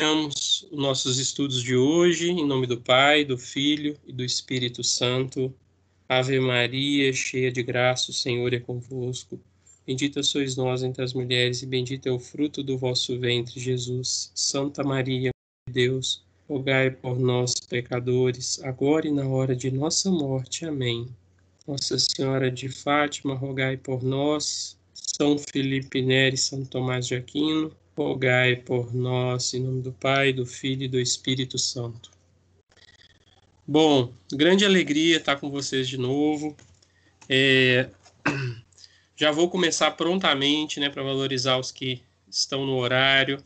Iniciamos nossos estudos de hoje, em nome do Pai, do Filho e do Espírito Santo. Ave Maria, cheia de graça, o Senhor é convosco. Bendita sois nós entre as mulheres, e bendito é o fruto do vosso ventre, Jesus. Santa Maria, Deus, rogai por nós, pecadores, agora e na hora de nossa morte. Amém. Nossa Senhora de Fátima, rogai por nós. São Felipe Neri, São Tomás de Aquino, rogai por nós, em nome do Pai, do Filho e do Espírito Santo. Bom, grande alegria estar com vocês de novo. É, já vou começar prontamente, né, para valorizar os que estão no horário.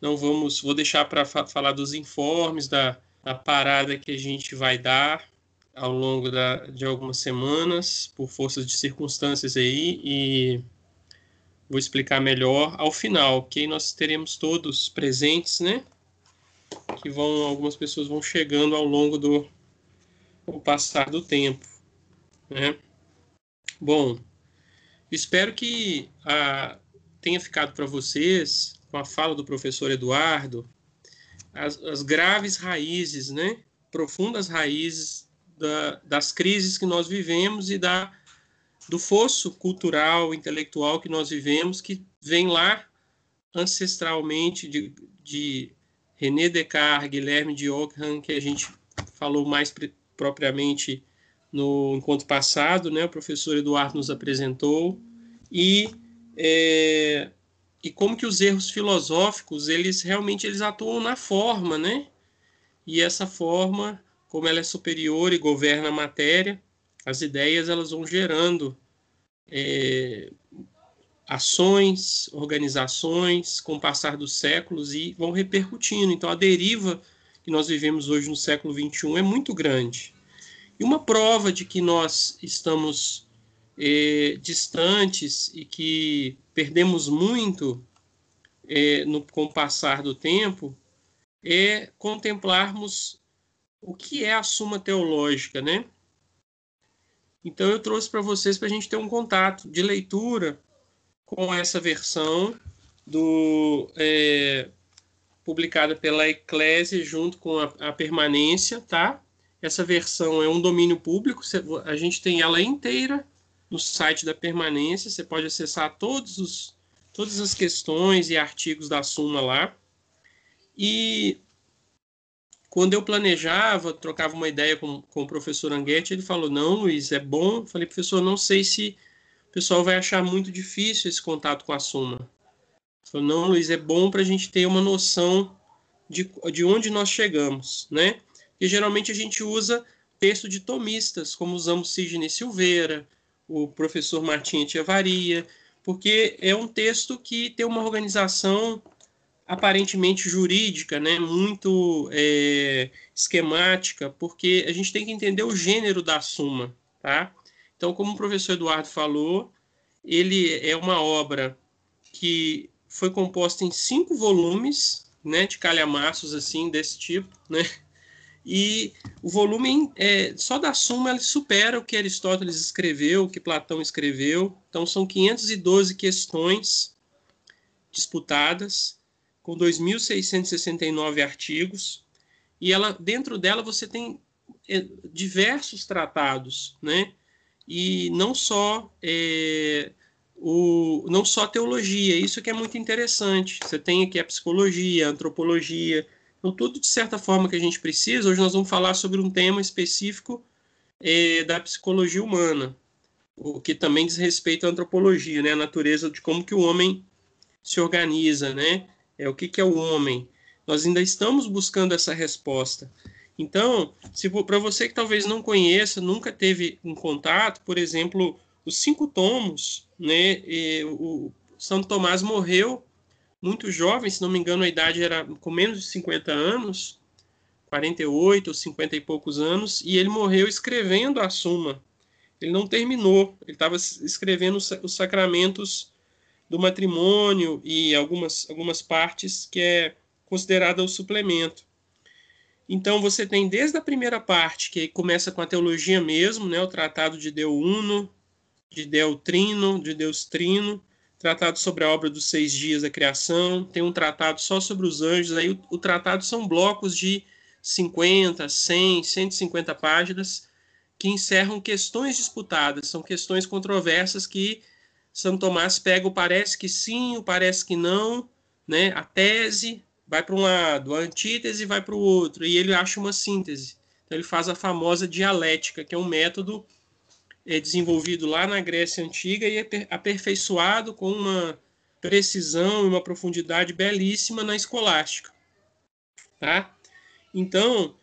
Não vamos, vou deixar para fa falar dos informes da, da parada que a gente vai dar ao longo da, de algumas semanas, por forças de circunstâncias aí, e vou explicar melhor ao final, que nós teremos todos presentes, né? Que vão, algumas pessoas vão chegando ao longo do o passar do tempo, né? Bom, espero que a, tenha ficado para vocês, com a fala do professor Eduardo, as, as graves raízes, né? Profundas raízes da, das crises que nós vivemos e da do fosso cultural, intelectual que nós vivemos, que vem lá ancestralmente de, de René Descartes, Guilherme de Ockham, que a gente falou mais propriamente no encontro passado, né? O professor Eduardo nos apresentou e é, e como que os erros filosóficos eles realmente eles atuam na forma, né? E essa forma, como ela é superior e governa a matéria, as ideias elas vão gerando é, ações, organizações com o passar dos séculos e vão repercutindo. Então, a deriva que nós vivemos hoje no século XXI é muito grande. E uma prova de que nós estamos é, distantes e que perdemos muito é, no, com o passar do tempo é contemplarmos o que é a Suma Teológica, né? Então eu trouxe para vocês para a gente ter um contato de leitura com essa versão do é, publicada pela Eclésia junto com a, a, permanência, tá? Essa versão é um domínio público, a gente tem ela inteira no site da permanência, você pode acessar todos os, todas as questões e artigos da Suma lá. E quando eu planejava, trocava uma ideia com, com o professor Anguete, ele falou: Não, Luiz, é bom. Eu falei, professor, não sei se o pessoal vai achar muito difícil esse contato com a Suma. Ele falou: Não, Luiz, é bom para a gente ter uma noção de, de onde nós chegamos, né? E geralmente a gente usa texto de tomistas, como usamos Sidney Silveira, o professor Martim Echevaria, porque é um texto que tem uma organização aparentemente jurídica, né, muito é, esquemática, porque a gente tem que entender o gênero da suma, tá? Então, como o professor Eduardo falou, ele é uma obra que foi composta em cinco volumes, né, de calhamaços assim desse tipo, né? E o volume é, só da suma ele supera o que Aristóteles escreveu, o que Platão escreveu. Então são 512 questões disputadas com 2.669 artigos, e ela dentro dela você tem é, diversos tratados, né? E não só é, o, não só teologia, isso que é muito interessante. Você tem aqui a psicologia, a antropologia, então tudo de certa forma que a gente precisa. Hoje nós vamos falar sobre um tema específico é, da psicologia humana, o que também diz respeito à antropologia, né? A natureza de como que o homem se organiza, né? É o que, que é o homem? Nós ainda estamos buscando essa resposta. Então, para você que talvez não conheça, nunca teve um contato, por exemplo, os cinco tomos, né? o Santo Tomás morreu muito jovem, se não me engano, a idade era com menos de 50 anos, 48 ou 50 e poucos anos, e ele morreu escrevendo a Suma. Ele não terminou, ele estava escrevendo os sacramentos do matrimônio e algumas, algumas partes que é considerada o suplemento. Então você tem desde a primeira parte, que começa com a teologia mesmo, né, o tratado de Deus Uno, de Deus Trino, de Deus Trino, tratado sobre a obra dos seis dias da criação, tem um tratado só sobre os anjos, aí o, o tratado são blocos de 50, 100, 150 páginas que encerram questões disputadas, são questões controversas que São Tomás pega o parece que sim, o parece que não, né? A tese vai para um lado, a antítese vai para o outro, e ele acha uma síntese. Então ele faz a famosa dialética, que é um método é, desenvolvido lá na Grécia Antiga e aperfeiçoado com uma precisão e uma profundidade belíssima na escolástica. Tá? Então,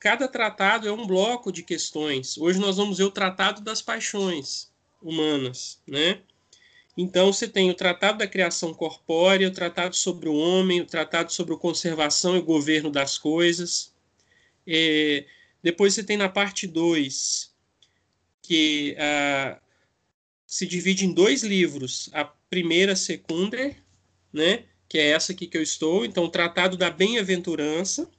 cada tratado é um bloco de questões. Hoje nós vamos ver o Tratado das Paixões Humanas, né? Então, você tem o Tratado da Criação Corpórea, o Tratado sobre o Homem, o Tratado sobre a Conservação e Governo das Coisas. É, depois você tem na parte 2, que ah, se divide em dois livros. A primeira, Secunda, né, que é essa aqui que eu estou. Então, o Tratado da Bem-aventurança,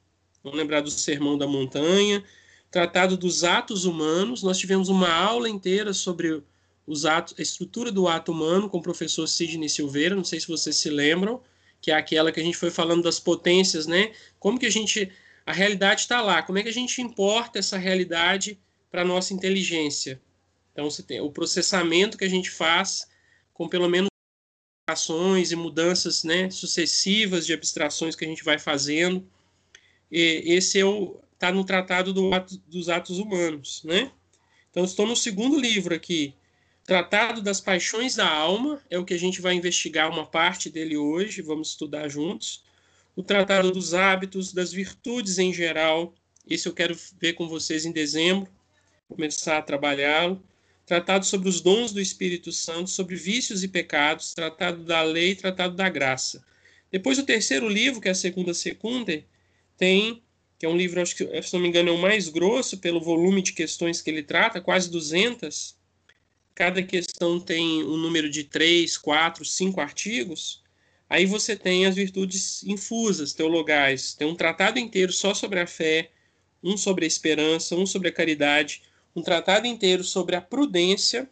vamos lembrar do Sermão da Montanha. Tratado dos Atos Humanos, nós tivemos uma aula inteira sobre os atos, a estrutura do ato humano com o professor Sidney Silveira, não sei se vocês se lembram, que é aquela que a gente foi falando das potências, né? Como que a gente. A realidade está lá, como é que a gente importa essa realidade para a nossa inteligência? Então, você tem o processamento que a gente faz com pelo menos ações e mudanças né, sucessivas de abstrações que a gente vai fazendo. E esse é está no Tratado do ato, dos Atos Humanos, né? Então, estou no segundo livro aqui, Tratado das Paixões da Alma, é o que a gente vai investigar uma parte dele hoje, vamos estudar juntos. O Tratado dos Hábitos, das Virtudes em geral, esse eu quero ver com vocês em dezembro, começar a trabalhá-lo. Tratado sobre os dons do Espírito Santo, sobre vícios e pecados, Tratado da Lei, Tratado da Graça. Depois o terceiro livro, que é a Segunda Secunda, tem, que é um livro, acho que, se não me engano, é o mais grosso pelo volume de questões que ele trata, quase 200, cada questão tem um número de três, quatro, cinco artigos, aí você tem as virtudes infusas, teologais. Tem um tratado inteiro só sobre a fé, um sobre a esperança, um sobre a caridade, um tratado inteiro sobre a prudência,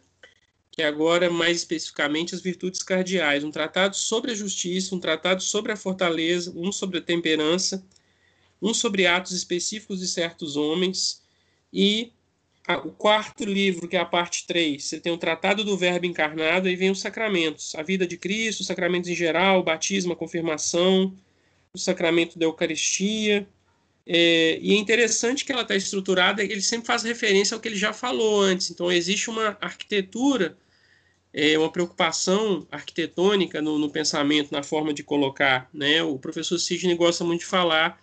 que agora mais especificamente as virtudes cardeais, um tratado sobre a justiça, um tratado sobre a fortaleza, um sobre a temperança, um sobre atos específicos de certos homens e o quarto livro, que é a parte 3, você tem o Tratado do Verbo Encarnado, e vem os sacramentos, a vida de Cristo, os sacramentos em geral, o batismo, a confirmação, o sacramento da Eucaristia. É, e é interessante que ela está estruturada, ele sempre faz referência ao que ele já falou antes. Então, existe uma arquitetura, é, uma preocupação arquitetônica no, no, pensamento, na forma de colocar. Né? O professor Sidney gosta muito de falar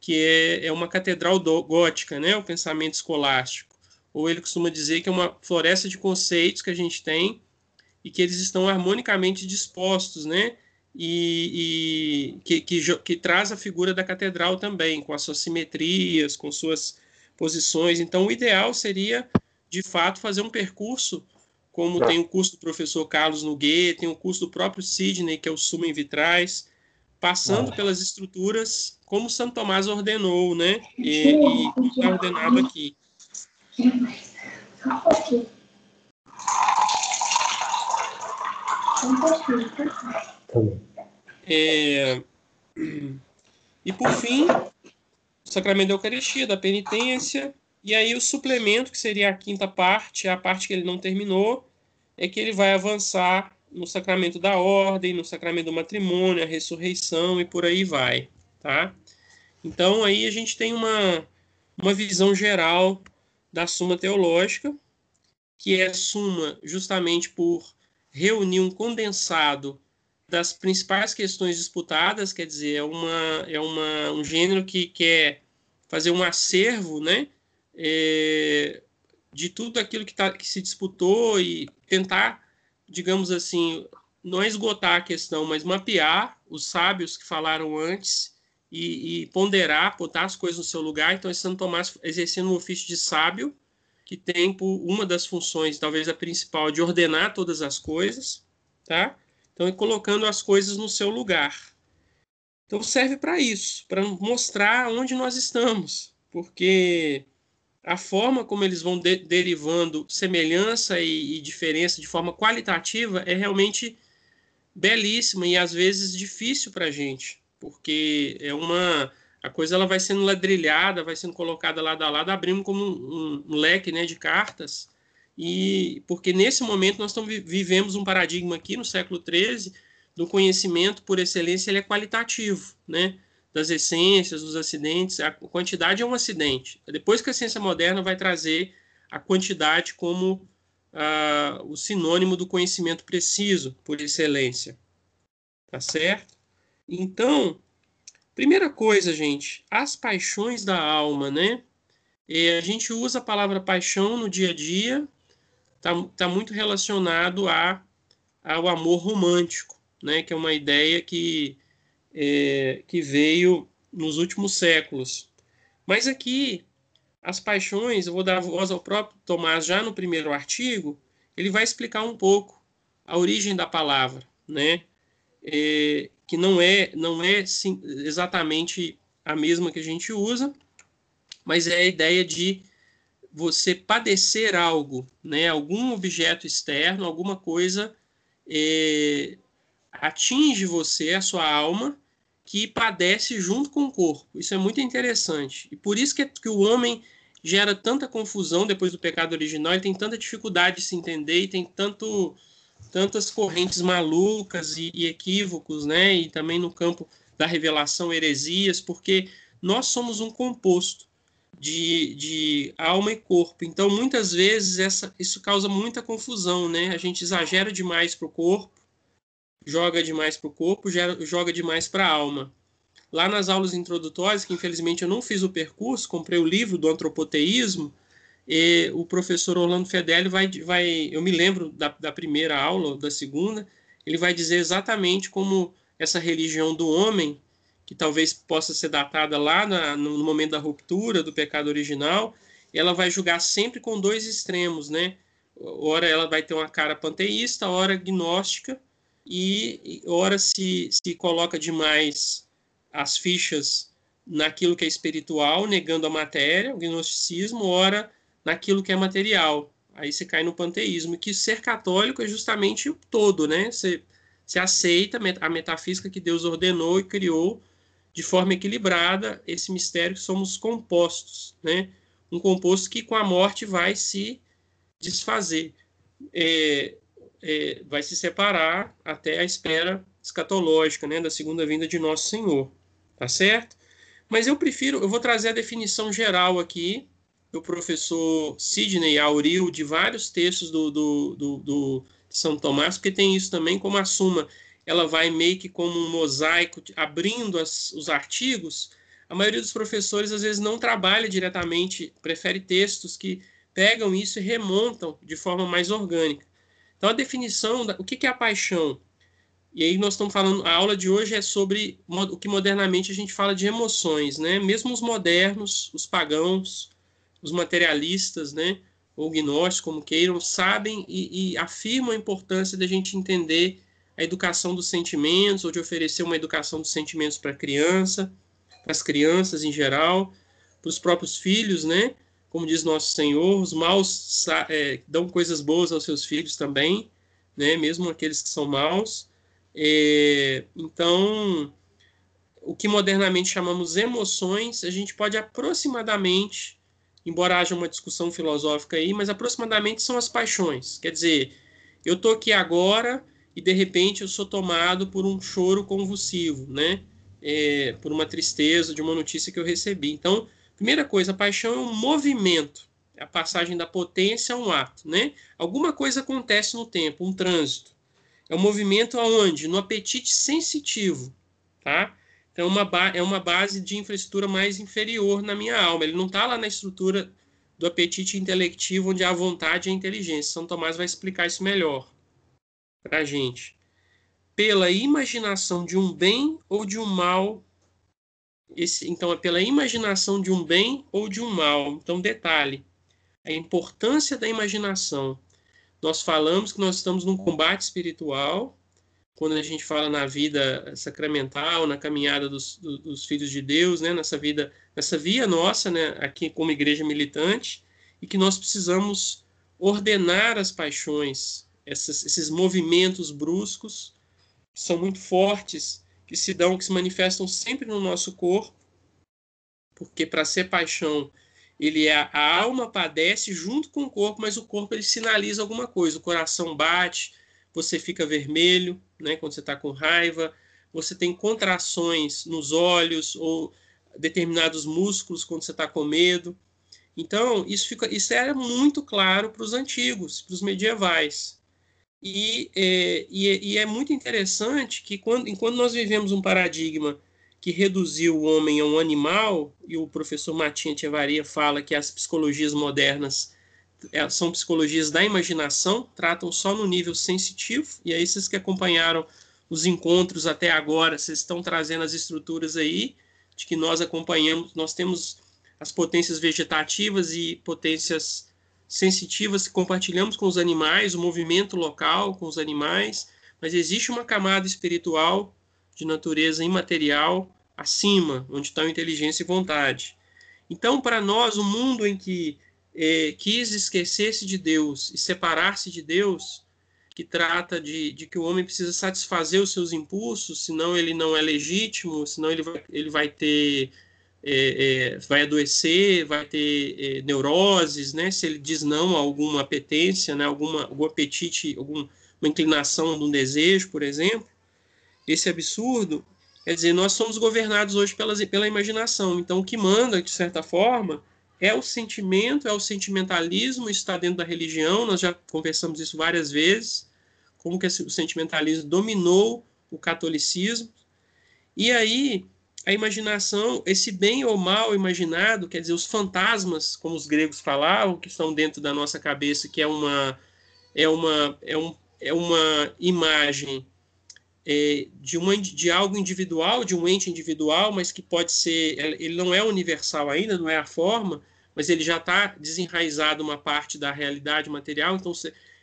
que é, é uma catedral do, gótica, né? o pensamento escolástico ou ele costuma dizer que é uma floresta de conceitos que a gente tem e que eles estão harmonicamente dispostos, né? E, e que, que, que, traz a figura da catedral também, com as suas simetrias, com suas posições. Então, o ideal seria, de fato, fazer um percurso, como tá. tem o curso do professor Carlos Noguet, tem o curso do próprio Sidney, que é o Suma em Vitrais, passando tá. pelas estruturas como Santo Tomás ordenou, né? E, e está ordenado aqui. É, e por fim, o sacramento da Eucaristia, da penitência, e aí o suplemento, que seria a quinta parte, a parte que ele não terminou, é que ele vai avançar no sacramento da ordem, no sacramento do matrimônio, a ressurreição e por aí vai, tá? Então aí a gente tem uma, uma visão geral da Suma Teológica, que é suma justamente por reunir um condensado das principais questões disputadas, quer dizer, é, uma, é uma, um gênero que quer fazer um acervo né, é, de tudo aquilo que, tá, que se disputou e tentar, digamos assim, não esgotar a questão, mas mapear os sábios que falaram antes e, e, ponderar, botar as coisas no seu lugar. Então, Santo Tomás exercendo um ofício de sábio, que tem uma das funções, talvez a principal, de ordenar todas as coisas, tá? Então, é colocando as coisas no seu lugar. Então, serve para isso, para mostrar onde nós estamos, porque a forma como eles vão de derivando semelhança e, e diferença de forma qualitativa é realmente belíssima e às vezes difícil para a gente, porque é uma a coisa ela vai sendo ladrilhada, vai sendo colocada lado a lado, abrindo como um, um, leque né, de cartas, e porque nesse momento nós estamos, vivemos um paradigma aqui no século XIII do conhecimento por excelência ele é qualitativo, né? das essências, dos acidentes, a quantidade é um acidente. Depois que a ciência moderna vai trazer a quantidade como uh, o sinônimo do conhecimento preciso, por excelência. Tá certo? Então, primeira coisa, gente, as paixões da alma, né? E a gente usa a palavra paixão no dia a dia, tá, tá muito relacionado a, ao amor romântico, né? Que é uma ideia que, é, que veio nos últimos séculos. Mas aqui as paixões, eu vou dar voz ao próprio Tomás já no primeiro artigo, ele vai explicar um pouco a origem da palavra, né? É, que não é, não é sim, exatamente a mesma que a gente usa, mas é a ideia de você padecer algo, né? Algum objeto externo, alguma coisa é, atinge você, a sua alma, que padece junto com o corpo. Isso é muito interessante. E por isso que, que o homem gera tanta confusão depois do pecado original, ele tem tanta dificuldade de se entender e tem tanto, tantas correntes malucas e, e equívocos, né? E também no campo da revelação, heresias, porque nós somos um composto de, de alma e corpo. Então, muitas vezes, essa, isso causa muita confusão, né? A gente exagera demais para o corpo joga demais para o corpo, joga demais para a alma. Lá nas aulas introdutórias, que infelizmente eu não fiz o percurso, comprei o livro do antropoteísmo, e o professor Orlando Fedeli vai, vai eu me lembro da, da primeira aula, da segunda, ele vai dizer exatamente como essa religião do homem, que talvez possa ser datada lá na, no, momento da ruptura do pecado original, ela vai julgar sempre com dois extremos, né? Ora ela vai ter uma cara panteísta, ora gnóstica, e ora se, se coloca demais as fichas naquilo que é espiritual, negando a matéria, o gnosticismo, ora naquilo que é material. Aí você cai no panteísmo, que ser católico é justamente o todo, né? Você, você aceita a metafísica que Deus ordenou e criou de forma equilibrada esse mistério que somos compostos, né? Um composto que com a morte vai se desfazer. É, é, vai se separar até a espera escatológica, né, da segunda vinda de nosso Senhor, tá certo? Mas eu prefiro, eu vou trazer a definição geral aqui do professor Sidney Auril de vários textos do, do, do, do São Tomás, porque tem isso também como a suma, ela vai meio que como um mosaico, abrindo as, os artigos, a maioria dos professores às vezes não trabalha diretamente, prefere textos que pegam isso e remontam de forma mais orgânica. Então, a definição, da, o que, que é a paixão? E aí nós estamos falando, a aula de hoje é sobre o que modernamente a gente fala de emoções, né? Mesmo os modernos, os pagãos, os materialistas, né? Ou gnósticos, como queiram, sabem e, e afirmam a importância da gente entender a educação dos sentimentos, ou de oferecer uma educação dos sentimentos para a criança, para as crianças em geral, para os próprios filhos, né? como diz nosso Senhor, os maus é, dão coisas boas aos seus filhos também, né? mesmo aqueles que são maus. É, então, o que modernamente chamamos emoções, a gente pode aproximadamente, embora haja uma discussão filosófica aí, mas aproximadamente são as paixões. Quer dizer, eu estou aqui agora e de repente eu sou tomado por um choro convulsivo, né? É, por uma tristeza de uma notícia que eu recebi. Então, Primeira coisa, a paixão é um movimento, a passagem da potência a um ato, né? Alguma coisa acontece no tempo, um trânsito. É um movimento aonde? No apetite sensitivo, tá? Então, é uma, é uma base de infraestrutura mais inferior na minha alma. Ele não está lá na estrutura do apetite intelectivo, onde há vontade e inteligência. São Tomás vai explicar isso melhor para a gente. Pela imaginação de um bem ou de um mal esse, então, é pela imaginação de um bem ou de um mal. Então, detalhe: a importância da imaginação. Nós falamos que nós estamos num combate espiritual, quando a gente fala na vida sacramental, na caminhada dos, dos filhos de Deus, né, nessa vida, nessa via nossa, né, aqui como igreja militante, e que nós precisamos ordenar as paixões, essas, esses movimentos bruscos, que são muito fortes, que se dão, que se manifestam sempre no nosso corpo, porque para ser paixão, ele é a alma padece junto com o corpo, mas o corpo ele sinaliza alguma coisa. O coração bate, você fica vermelho, né, quando você está com raiva, você tem contrações nos olhos ou determinados músculos quando você está com medo. Então, isso, fica, isso era muito claro para os antigos, para os medievais. E é, e, é, e é, muito interessante que, quando, enquanto nós vivemos um paradigma que reduziu o homem a um animal, e o professor Matinha Tchevaria fala que as psicologias modernas é, são psicologias da imaginação, tratam só no nível sensitivo, e aí vocês que acompanharam os encontros até agora, vocês estão trazendo as estruturas aí, de que nós acompanhamos, nós temos as potências vegetativas e potências sensitivas que compartilhamos com os animais, o movimento local com os animais, mas existe uma camada espiritual de natureza imaterial acima, onde estão inteligência e vontade. Então, para nós, o mundo em que é, quis esquecer-se de Deus e separar-se de Deus, que trata de, de, que o homem precisa satisfazer os seus impulsos, senão ele não é legítimo, senão ele vai, ele vai ter é, é, vai adoecer, vai ter é, neuroses, né? Se ele diz não a alguma apetência, né? Alguma, algum apetite, alguma inclinação um desejo, por exemplo, esse absurdo, quer dizer, nós somos governados hoje pela, pela imaginação. Então, o que manda, de certa forma, é o sentimento, é o sentimentalismo, está dentro da religião. Nós já conversamos isso várias vezes, como que o sentimentalismo dominou o catolicismo. E aí a imaginação, esse bem ou mal imaginado, quer dizer, os fantasmas, como os gregos falavam, que estão dentro da nossa cabeça, que é uma é uma é, um, é uma imagem é, de, uma, de algo individual, de um ente individual, mas que pode ser, ele não é universal ainda, não é a forma, mas ele já está desenraizado uma parte da realidade material, então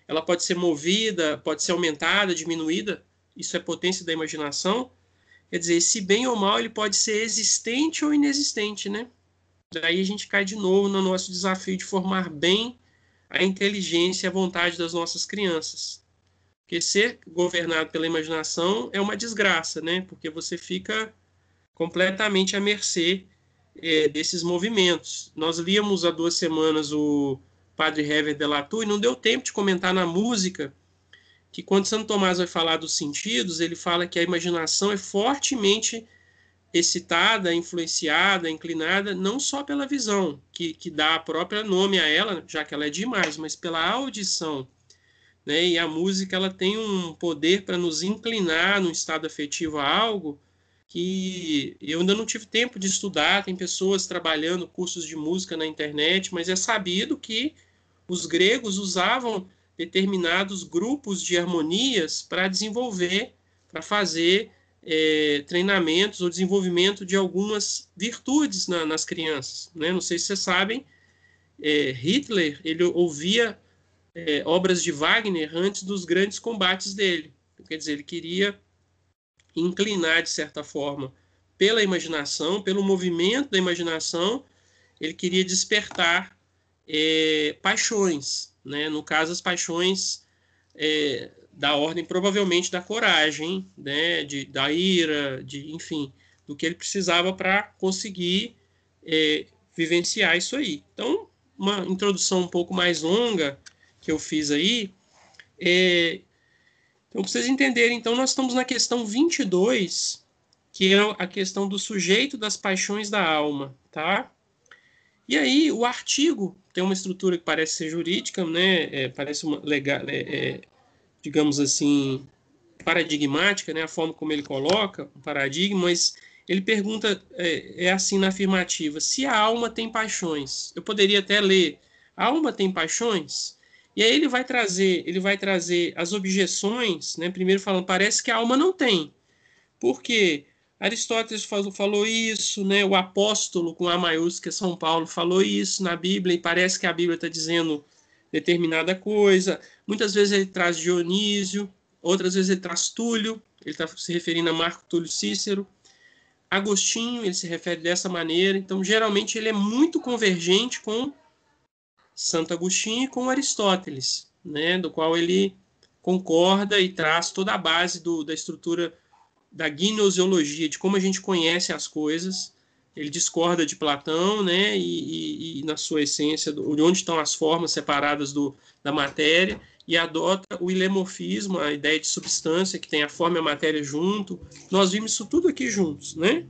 ela pode ser movida, pode ser aumentada, diminuída, isso é potência da imaginação, Quer dizer, esse bem ou mal ele pode ser existente ou inexistente, né? Daí a gente cai de novo no nosso desafio de formar bem a inteligência e a vontade das nossas crianças. Porque ser governado pela imaginação é uma desgraça, né? Porque você fica completamente à mercê é, desses movimentos. Nós líamos há duas semanas o Padre Hever de Latour e não deu tempo de comentar na música que quando Santo Tomás vai falar dos sentidos, ele fala que a imaginação é fortemente excitada, influenciada, inclinada, não só pela visão, que, que dá a própria nome a ela, já que ela é demais, mas pela audição. Né? E a música ela tem um poder para nos inclinar no estado afetivo a algo que eu ainda não tive tempo de estudar. Tem pessoas trabalhando cursos de música na internet, mas é sabido que os gregos usavam determinados grupos de harmonias para desenvolver, para fazer é, treinamentos ou desenvolvimento de algumas virtudes na, nas crianças. Né? Não sei se vocês sabem, é, Hitler ele ouvia é, obras de Wagner antes dos grandes combates dele. Quer dizer, ele queria inclinar, de certa forma, pela imaginação, pelo movimento da imaginação, ele queria despertar é, paixões, né? No caso, as paixões é, da ordem provavelmente da coragem, né? De, da ira, de enfim, do que ele precisava para conseguir é, vivenciar isso aí. Então, uma introdução um pouco mais longa que eu fiz aí. É, então, para vocês entenderem, então, nós estamos na questão 22, que é a questão do sujeito das paixões da alma, tá? E aí, o artigo tem uma estrutura que parece ser jurídica, né? É, parece uma legal, é, é, digamos assim, paradigmática, né? A forma como ele coloca um paradigma, mas ele pergunta é, é assim na afirmativa: se a alma tem paixões, eu poderia até ler: a alma tem paixões? E aí ele vai trazer, ele vai trazer as objeções, né? Primeiro falando, parece que a alma não tem. Por quê? Aristóteles falou, falou, isso, né? o apóstolo com A maiúscula, São Paulo, falou isso na Bíblia, e parece que a Bíblia está dizendo determinada coisa. Muitas vezes ele traz Dionísio, outras vezes ele traz Túlio, ele está se referindo a Marco Túlio Cícero. Agostinho, ele se refere dessa maneira. Então, geralmente, ele é muito convergente com Santo Agostinho e com Aristóteles, né? do qual ele concorda e traz toda a base do, da estrutura da gnoseologia, de como a gente conhece as coisas. Ele discorda de Platão, né, e, e, e na sua essência, de onde estão as formas separadas do, da matéria, e adota o ilemorfismo, a ideia de substância, que tem a forma e a matéria junto. Nós vimos isso tudo aqui juntos, né?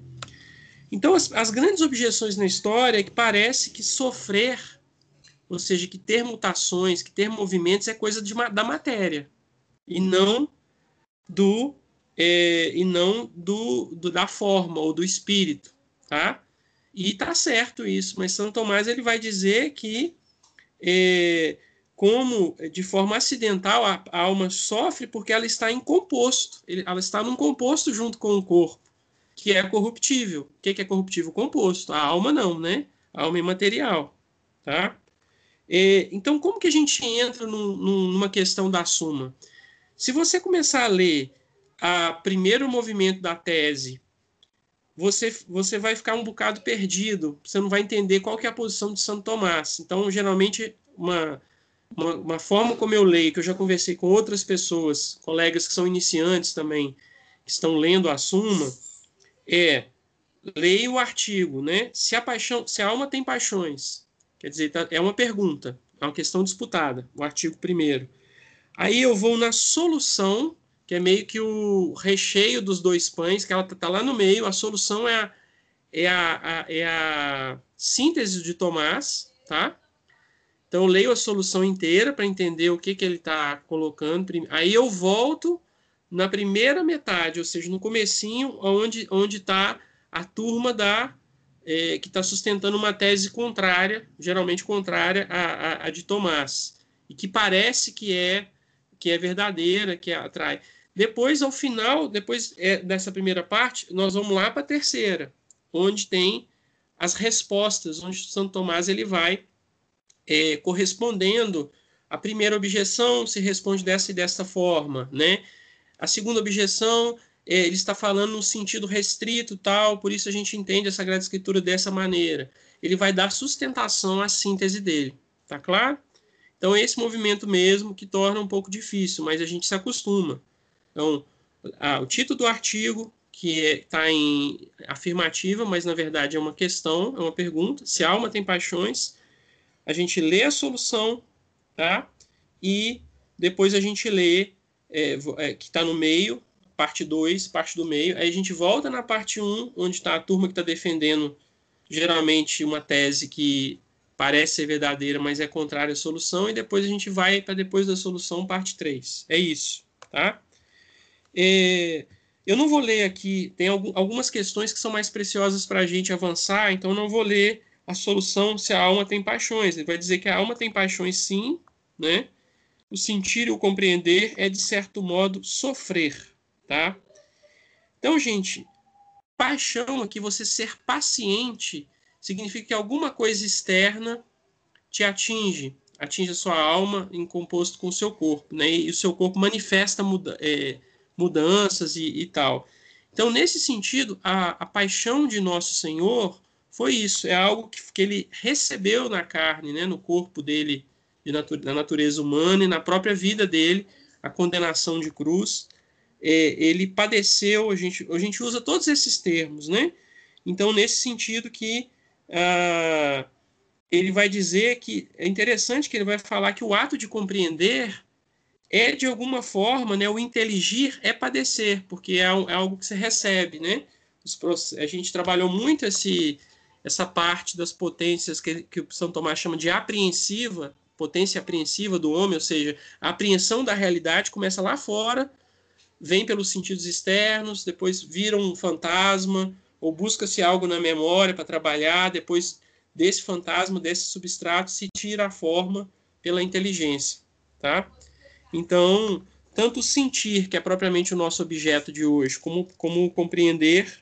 Então, as, as grandes objeções na história é que parece que sofrer, ou seja, que ter mutações, que ter movimentos é coisa de, da matéria, e não do é, e não do, do, da forma ou do espírito, tá? E tá certo isso, mas São Tomás ele vai dizer que é, como de forma acidental a, a, alma sofre porque ela está em composto, ela está num composto junto com o corpo, que é corruptível. O que é corruptível? Composto. A alma não, né? A alma é imaterial, tá? É, então, como que a gente entra num, numa questão da suma? Se você começar a ler a primeiro movimento da tese, você, você vai ficar um bocado perdido, você não vai entender qual que é a posição de Santo Tomás. Então, geralmente, uma, uma, uma, forma como eu leio, que eu já conversei com outras pessoas, colegas que são iniciantes também, que estão lendo a Suma, é leia o artigo, né? Se a paixão, se a alma tem paixões, quer dizer, tá, é uma pergunta, é uma questão disputada, o artigo primeiro. Aí eu vou na solução que é meio que o recheio dos dois pães, que ela está lá no meio. A solução é a, é a, a, é a síntese de Tomás, tá? Então, eu leio a solução inteira para entender o que, que ele está colocando. Aí eu volto na primeira metade, ou seja, no comecinho, onde está a turma da é, que está sustentando uma tese contrária, geralmente contrária à, à, à de Tomás, e que parece que é que é verdadeira, que atrai. Depois, ao final, depois é, dessa primeira parte, nós vamos lá para a terceira, onde tem as respostas, onde Santo Tomás ele vai é, correspondendo a primeira objeção se responde dessa e dessa forma, né? A segunda objeção ele está falando no sentido restrito tal, por isso a gente entende a Sagrada Escritura dessa maneira. Ele vai dar sustentação à síntese dele, tá claro? Então esse movimento mesmo que torna um pouco difícil, mas a gente se acostuma. Então, ah, o título do artigo, que está é, em afirmativa, mas na verdade é uma questão, é uma pergunta. Se a alma tem paixões, a gente lê a solução, tá? E depois a gente lê, é, é, que está no meio, parte 2, parte do meio. Aí a gente volta na parte 1, um, onde está a turma que está defendendo, geralmente, uma tese que parece ser verdadeira, mas é contrária à solução. E depois a gente vai para depois da solução, parte 3. É isso, tá? É, eu não vou ler aqui, tem algumas questões que são mais preciosas para a gente avançar, então não vou ler a solução se a alma tem paixões. Ele vai dizer que a alma tem paixões sim, né? O sentir e o compreender é, de certo modo, sofrer, tá? Então, gente, paixão aqui, você ser paciente, significa que alguma coisa externa te atinge, atinge a sua alma em composto com o seu corpo, né? E o seu corpo manifesta muda, é, mudanças e, e tal. Então, nesse sentido, a, a, paixão de Nosso Senhor foi isso, é algo que, que ele recebeu na carne, né, no corpo dele, de natu na natureza humana e na própria vida dele, a condenação de cruz. É, ele padeceu, a gente, a gente usa todos esses termos, né? Então, nesse sentido que ah, ele vai dizer que é interessante que ele vai falar que o ato de compreender é de alguma forma, né, o inteligir é padecer, porque é, é algo que você recebe, né? Os, a gente trabalhou muito esse, essa parte das potências que, que o São Tomás chama de apreensiva, potência apreensiva do homem, ou seja, a apreensão da realidade começa lá fora, vem pelos sentidos externos, depois vira um fantasma, ou busca-se algo na memória para trabalhar, depois desse fantasma, desse substrato, se tira a forma pela inteligência, tá? Então, tanto sentir, que é propriamente o nosso objeto de hoje, como, como compreender,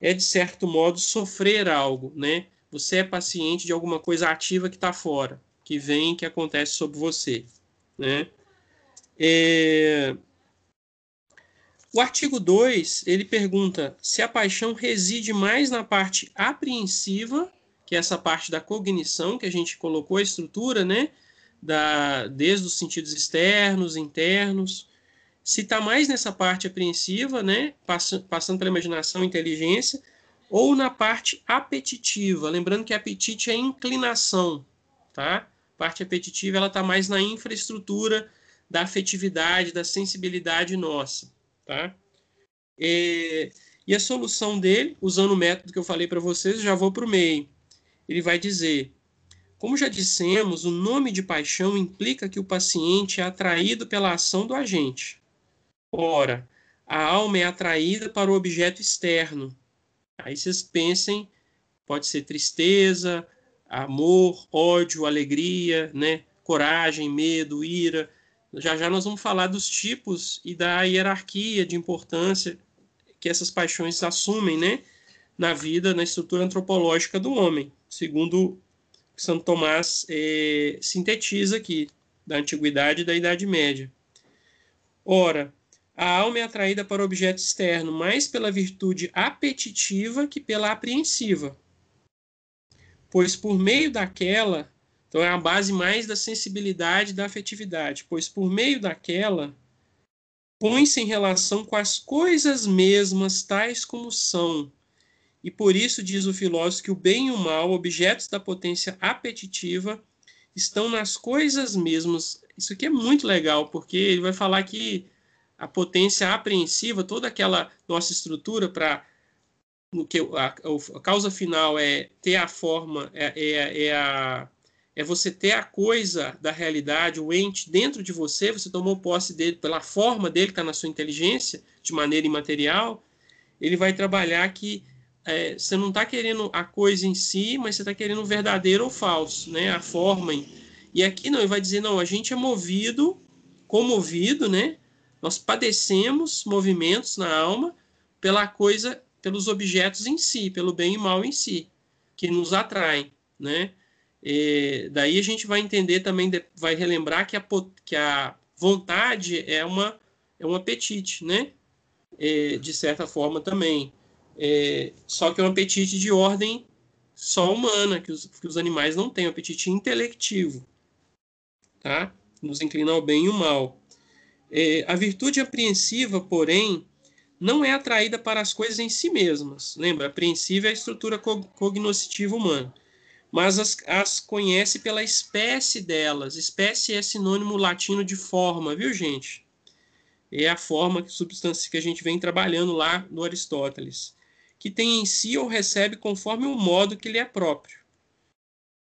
é de certo modo sofrer algo, né? Você é paciente de alguma coisa ativa que está fora, que vem, que acontece sobre você, né? É... O artigo 2, ele pergunta se a paixão reside mais na parte apreensiva, que é essa parte da cognição que a gente colocou a estrutura, né? da, desde os sentidos externos, internos. Se está mais nessa parte apreensiva, né, passando, pela imaginação e inteligência, ou na parte apetitiva. Lembrando que apetite é inclinação, tá? Parte apetitiva ela está mais na infraestrutura da afetividade, da sensibilidade nossa, tá? E, e a solução dele, usando o método que eu falei para vocês, já vou para o meio. Ele vai dizer como já dissemos, o nome de paixão implica que o paciente é atraído pela ação do agente. Ora, a alma é atraída para o objeto externo. Aí vocês pensem, pode ser tristeza, amor, ódio, alegria, né? coragem, medo, ira. Já já nós vamos falar dos tipos e da hierarquia de importância que essas paixões assumem, né, na vida, na estrutura antropológica do homem, segundo Santo Tomás é, sintetiza aqui, da Antiguidade e da Idade Média. Ora, a alma é atraída para o objeto externo mais pela virtude apetitiva que pela apreensiva. Pois por meio daquela, então é a base mais da sensibilidade da afetividade, pois por meio daquela põe-se em relação com as coisas mesmas tais como são, e por isso diz o filósofo que o bem e o mal, objetos da potência apetitiva, estão nas coisas mesmas. Isso aqui é muito legal, porque ele vai falar que a potência apreensiva, toda aquela nossa estrutura para que a, a, causa final é ter a forma, é, é, é, a, é você ter a coisa da realidade, o ente dentro de você, você tomou posse dele pela forma dele que está na sua inteligência, de maneira imaterial, ele vai trabalhar que é, você não está querendo a coisa em si, mas você está querendo o verdadeiro ou falso, né? A forma. E aqui não, ele vai dizer, não, a gente é movido, comovido, né? Nós padecemos movimentos na alma pela coisa, pelos objetos em si, pelo bem e mal em si, que nos atraem, né? E daí a gente vai entender também, vai relembrar que a, que a vontade é uma é um apetite, né? E, de certa forma também. É, só que é um apetite de ordem só humana, que os, que os animais não têm, um apetite intelectivo, tá? Nos inclina ao bem e o mal. É, a virtude apreensiva, porém, não é atraída para as coisas em si mesmas. Lembra, apreensiva é a estrutura cognoscitiva humana. Mas as, as conhece pela espécie delas. Espécie é sinônimo latino de forma, viu, gente? É a forma que substância que a gente vem trabalhando lá no Aristóteles que tem em si ou recebe conforme o modo que lhe é próprio.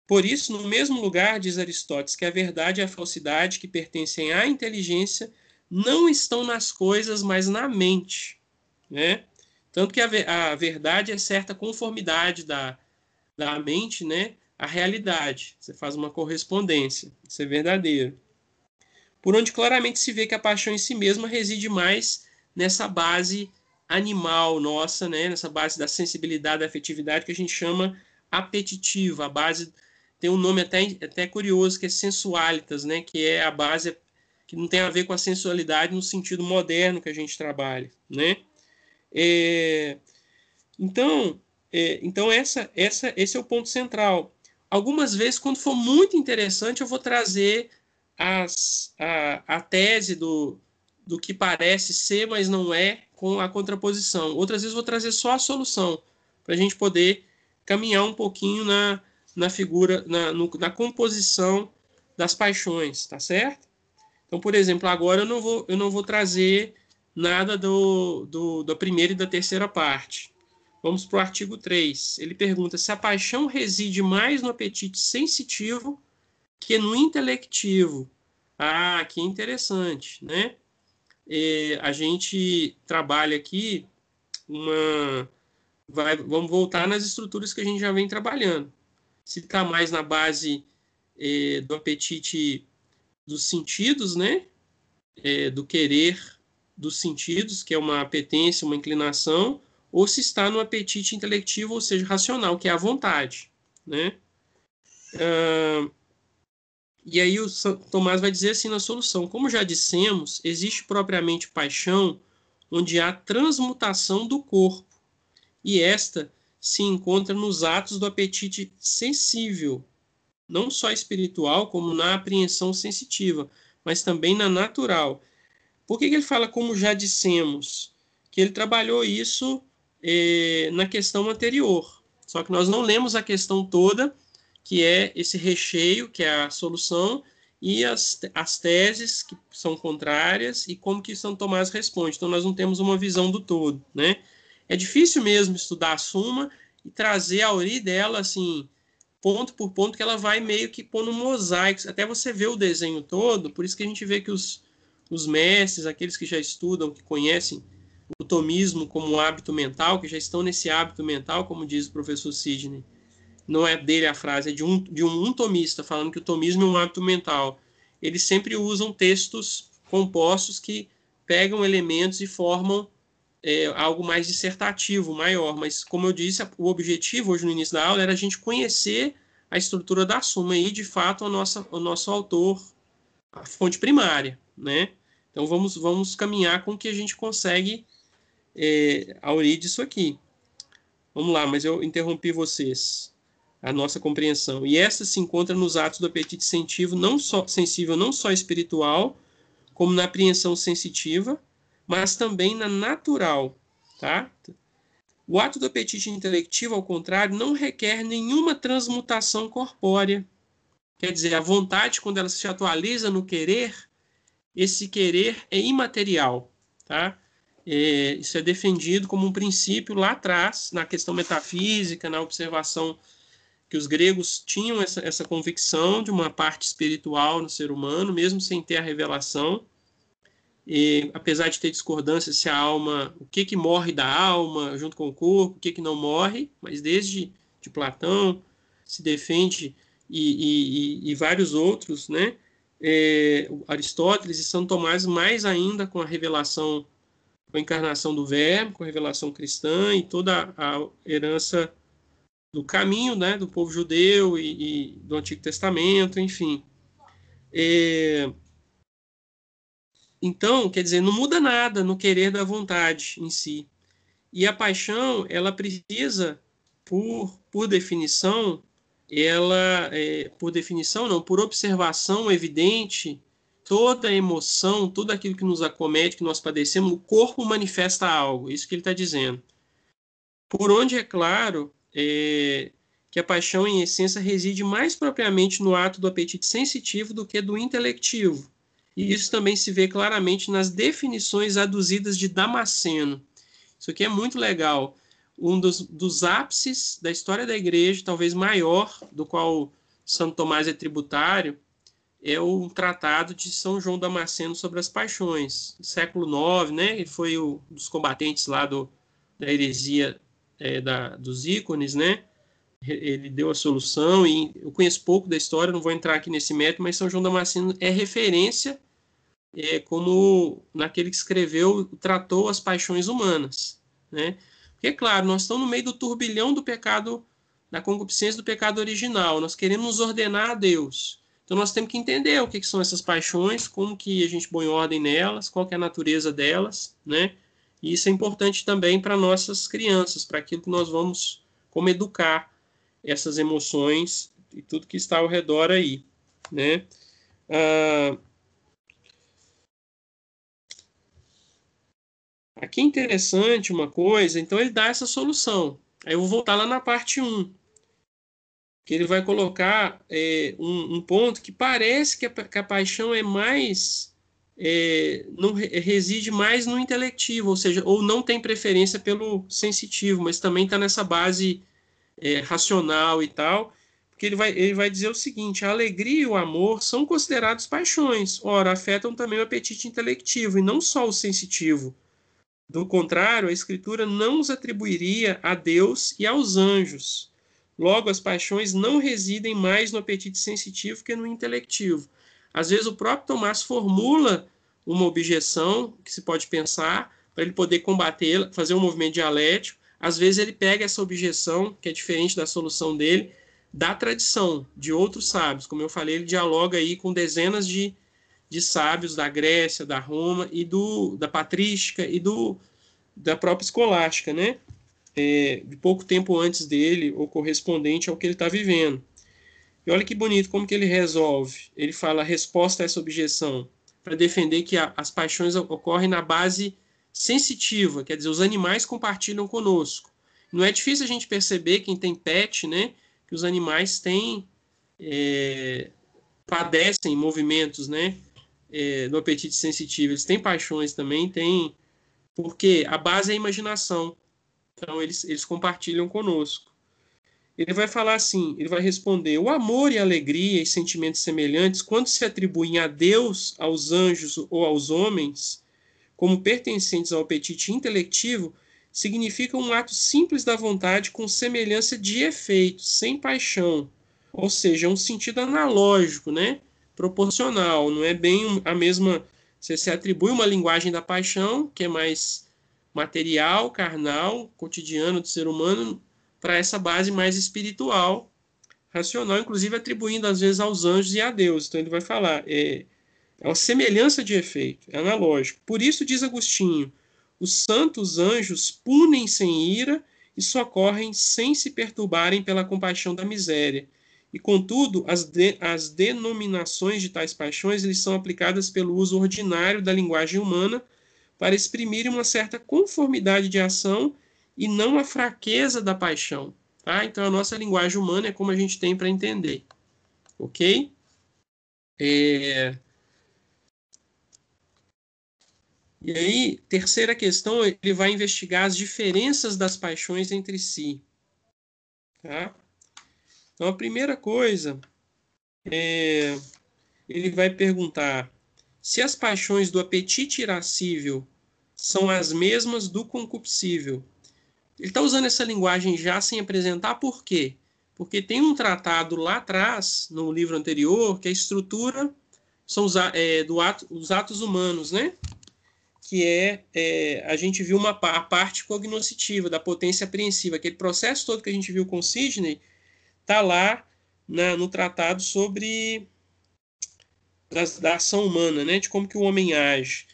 Por isso, no mesmo lugar, diz Aristóteles, que a verdade e a falsidade que pertencem à inteligência não estão nas coisas, mas na mente. Né? Tanto que a, a verdade é certa conformidade da, da mente né, à realidade. Você faz uma correspondência. Isso é verdadeiro. Por onde claramente se vê que a paixão em si mesma reside mais nessa base animal nossa, né, nessa base da sensibilidade, da afetividade que a gente chama apetitiva, a base tem um nome até, até curioso que é sensualitas, né, que é a base que não tem a ver com a sensualidade no sentido moderno que a gente trabalha, né? É, então, é, então essa, essa, esse é o ponto central. Algumas vezes, quando for muito interessante, eu vou trazer as, a, a tese do, do que parece ser, mas não é, com a contraposição. Outras vezes vou trazer só a solução, para a gente poder caminhar um pouquinho na, na figura, na, no, na composição das paixões, tá certo? Então, por exemplo, agora eu não vou, eu não vou trazer nada do, do, da primeira e da terceira parte. Vamos para o artigo 3. Ele pergunta se a paixão reside mais no apetite sensitivo que no intelectivo. Ah, que interessante, né? é, a gente trabalha aqui uma. Vai, vamos voltar nas estruturas que a gente já vem trabalhando. Se está mais na base é, do apetite dos sentidos, né? É, do querer dos sentidos, que é uma apetência, uma inclinação, ou se está no apetite intelectivo, ou seja, racional, que é a vontade, né? Uh, e aí o Tomás vai dizer assim na solução: como já dissemos, existe propriamente paixão onde há transmutação do corpo, e esta se encontra nos atos do apetite sensível, não só espiritual, como na apreensão sensitiva, mas também na natural. Por que, que ele fala como já dissemos? Que ele trabalhou isso eh, na questão anterior. Só que nós não lemos a questão toda, que é esse recheio, que é a solução, e as, as teses que são contrárias e como que São Tomás responde. Então, nós não temos uma visão do todo, né? É difícil mesmo estudar a Suma e trazer a origem dela, assim, ponto por ponto, que ela vai meio que pôr no mosaico, até você ver o desenho todo, por isso que a gente vê que os, os mestres, aqueles que já estudam, que conhecem o tomismo como um hábito mental, que já estão nesse hábito mental, como diz o professor Sidney, não é dele a frase, é de um, de um, um tomista, falando que o tomismo é um hábito mental. Eles sempre usam textos compostos que pegam elementos e formam é, algo mais dissertativo, maior. Mas, como eu disse, o objetivo hoje no início da aula era a gente conhecer a estrutura da suma e, de fato, a nossa, o nosso autor, a fonte primária, né? Então, vamos, vamos caminhar com o que a gente consegue é, a origem disso aqui. Vamos lá, mas eu interrompi vocês a nossa compreensão. E essa se encontra nos atos do apetite sensitivo, não só sensível, não só espiritual, como na apreensão sensitiva, mas também na natural, tá? O ato do apetite intelectivo, ao contrário, não requer nenhuma transmutação corpórea. Quer dizer, a vontade, quando ela se atualiza no querer, esse querer é imaterial, tá? É, isso é defendido como um princípio lá atrás, na questão metafísica, na observação que os gregos tinham essa, essa convicção de uma parte espiritual no ser humano, mesmo sem ter a revelação. E, apesar de ter discordância se a alma, o que que morre da alma junto com o corpo, o que que não morre, mas desde de Platão se defende e, e, e vários outros, né? É, Aristóteles e São Tomás mais ainda com a revelação, com a encarnação do Verbo, com a revelação cristã e toda a herança do caminho né, do povo judeu e, e do Antigo Testamento, enfim. É, então, quer dizer, não muda nada no querer da vontade em si. E a paixão, ela precisa, por, por definição, ela, é, por definição não, por observação evidente, toda emoção, tudo aquilo que nos acomete, que nós padecemos, o corpo manifesta algo, isso que ele está dizendo. Por onde é claro é, que a paixão, em essência, reside mais propriamente no ato do apetite sensitivo do que do intelectivo. E isso também se vê claramente nas definições aduzidas de Damasceno. Isso aqui é muito legal. Um dos, dos ápices da história da igreja, talvez maior, do qual Santo Tomás é tributário, é o tratado de São João Damasceno sobre as paixões, século IX, né? Ele foi um dos combatentes lá do, da heresia é, da, dos ícones, né? Ele deu a solução e eu conheço pouco da história, não vou entrar aqui nesse método, mas São João Damasceno é referência é, como naquele que escreveu, tratou as paixões humanas, né? Porque, claro, nós estamos no meio do turbilhão do pecado, da concupiscência do pecado original, nós queremos nos ordenar a Deus. Então nós temos que entender o que, que são essas paixões, como que a gente põe ordem nelas, qual é a natureza delas, né? E isso é importante também para nossas crianças, para aquilo que nós vamos, como educar essas emoções e tudo que está ao redor aí, né? Ah, aqui é interessante uma coisa, então ele dá essa solução. Aí eu vou voltar lá na parte 1, que ele vai colocar é, um, um, ponto que parece que a, que a paixão é mais é, não reside mais no intelectivo, ou seja, ou não tem preferência pelo sensitivo, mas também está nessa base é, racional e tal, porque ele vai, ele vai dizer o seguinte: a alegria e o amor são considerados paixões, ora, afetam também o apetite intelectivo e não só o sensitivo. Do contrário, a Escritura não os atribuiria a Deus e aos anjos. Logo, as paixões não residem mais no apetite sensitivo que no intelectivo. Às vezes o próprio Tomás formula uma objeção que se pode pensar para ele poder combater, fazer um movimento dialético. Às vezes ele pega essa objeção, que é diferente da solução dele, da tradição de outros sábios. Como eu falei, ele dialoga aí com dezenas de, de sábios da Grécia, da Roma e do, da patrística e do, da própria escolástica, né? É, de pouco tempo antes dele, ou correspondente ao que ele está vivendo. E olha que bonito como que ele resolve. Ele fala a resposta a essa objeção para defender que a, as paixões ocorrem na base sensitiva, quer dizer, os animais compartilham conosco. Não é difícil a gente perceber, quem tem pet, né, que os animais têm, é, padecem movimentos, né, é, do apetite sensitivo. Eles têm paixões também, têm, porque a base é a imaginação. Então, eles, eles compartilham conosco. Ele vai falar assim, ele vai responder, o amor e alegria e sentimentos semelhantes, quando se atribuem a Deus, aos anjos ou aos homens, como pertencentes ao apetite intelectivo, significa um ato simples da vontade com semelhança de efeito, sem paixão, ou seja, um sentido analógico, né? proporcional, não é bem a mesma. Você se atribui uma linguagem da paixão, que é mais material, carnal, cotidiano do ser humano, para essa base mais espiritual, racional, inclusive atribuindo às vezes aos anjos e a Deus. Então ele vai falar, é, é uma semelhança de efeito, é analógico. Por isso, diz Agostinho, os santos anjos punem sem ira e socorrem sem se perturbarem pela compaixão da miséria. E, contudo, as, de, as denominações de tais paixões eles são aplicadas pelo uso ordinário da linguagem humana para exprimir uma certa conformidade de ação e não a fraqueza da paixão. Tá? Então, a nossa linguagem humana é como a gente tem para entender. Ok? É... E aí, terceira questão, ele vai investigar as diferenças das paixões entre si. Tá? Então, a primeira coisa, é, ele vai perguntar se as paixões do apetite irascível são as mesmas do concupiscível. Ele está usando essa linguagem já sem apresentar por quê? Porque tem um tratado lá atrás, no livro anterior, que a estrutura são os, é, do ato, os atos humanos, né? que é, é, a gente viu uma a parte cognoscitiva, da potência apreensiva, aquele processo todo que a gente viu com Sidney, está lá na, no tratado sobre da, da, ação humana, né, de como que o homem age.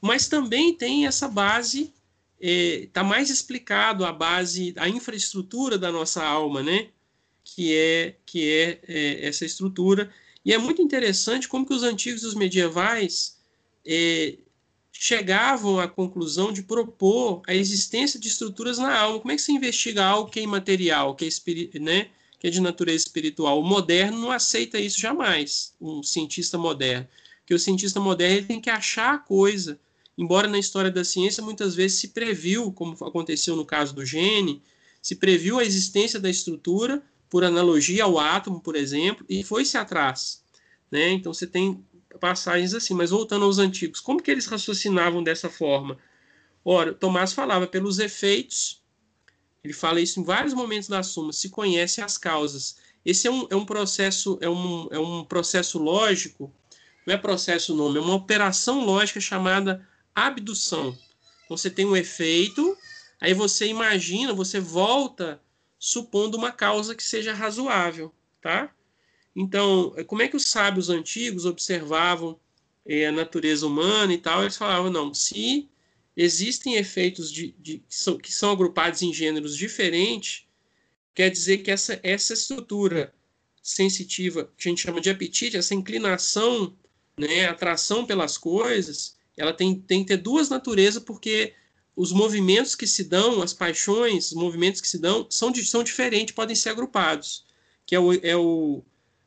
Mas também tem essa base, está é, mais explicado a base, a infraestrutura da nossa alma, né, que é que é, é essa estrutura. E é muito interessante como que os antigos e os medievais é, chegavam à conclusão de propor a existência de estruturas na alma. Como é que se investiga algo que é imaterial, que é, né, que é de natureza espiritual? O moderno não aceita isso jamais, um cientista moderno. Porque o cientista moderno tem que achar a coisa. Embora na história da ciência muitas vezes se previu, como aconteceu no caso do gene, se previu a existência da estrutura por analogia ao átomo, por exemplo, e foi-se atrás. Né? Então você tem passagens assim, mas voltando aos antigos, como que eles raciocinavam dessa forma? Ora, Tomás falava pelos efeitos, ele fala isso em vários momentos da Suma, se conhece as causas. Esse é um, é um processo é um, é um processo lógico, não é processo nome, é uma operação lógica chamada abdução. Então você tem um efeito, aí você imagina, você volta supondo uma causa que seja razoável, tá? Então, como é que os sábios antigos observavam é, a natureza humana e tal? Eles falavam, não, se existem efeitos de, de, que, são, que são agrupados em gêneros diferentes, quer dizer que essa, essa estrutura sensitiva, que a gente chama de apetite, essa inclinação, né, atração pelas coisas, ela tem, tem que ter duas naturezas, porque os movimentos que se dão, as paixões, os movimentos que se dão, são, são diferentes, podem ser agrupados, que é o, é o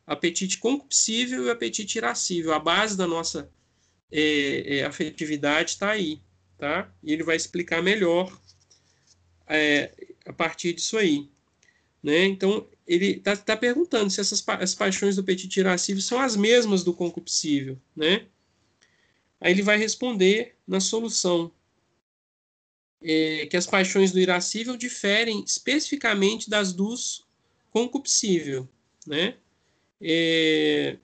apetite concupiscível e apetite irascível. A base da nossa é, é, afetividade está aí, tá? E ele vai explicar melhor é, a partir disso aí. Né? Então, ele está tá perguntando se essas pa as paixões do apetite irascível são as mesmas do concupiscível, né? Aí ele vai responder na solução é, que as paixões do irascível diferem especificamente das dos concupiscível, né? É,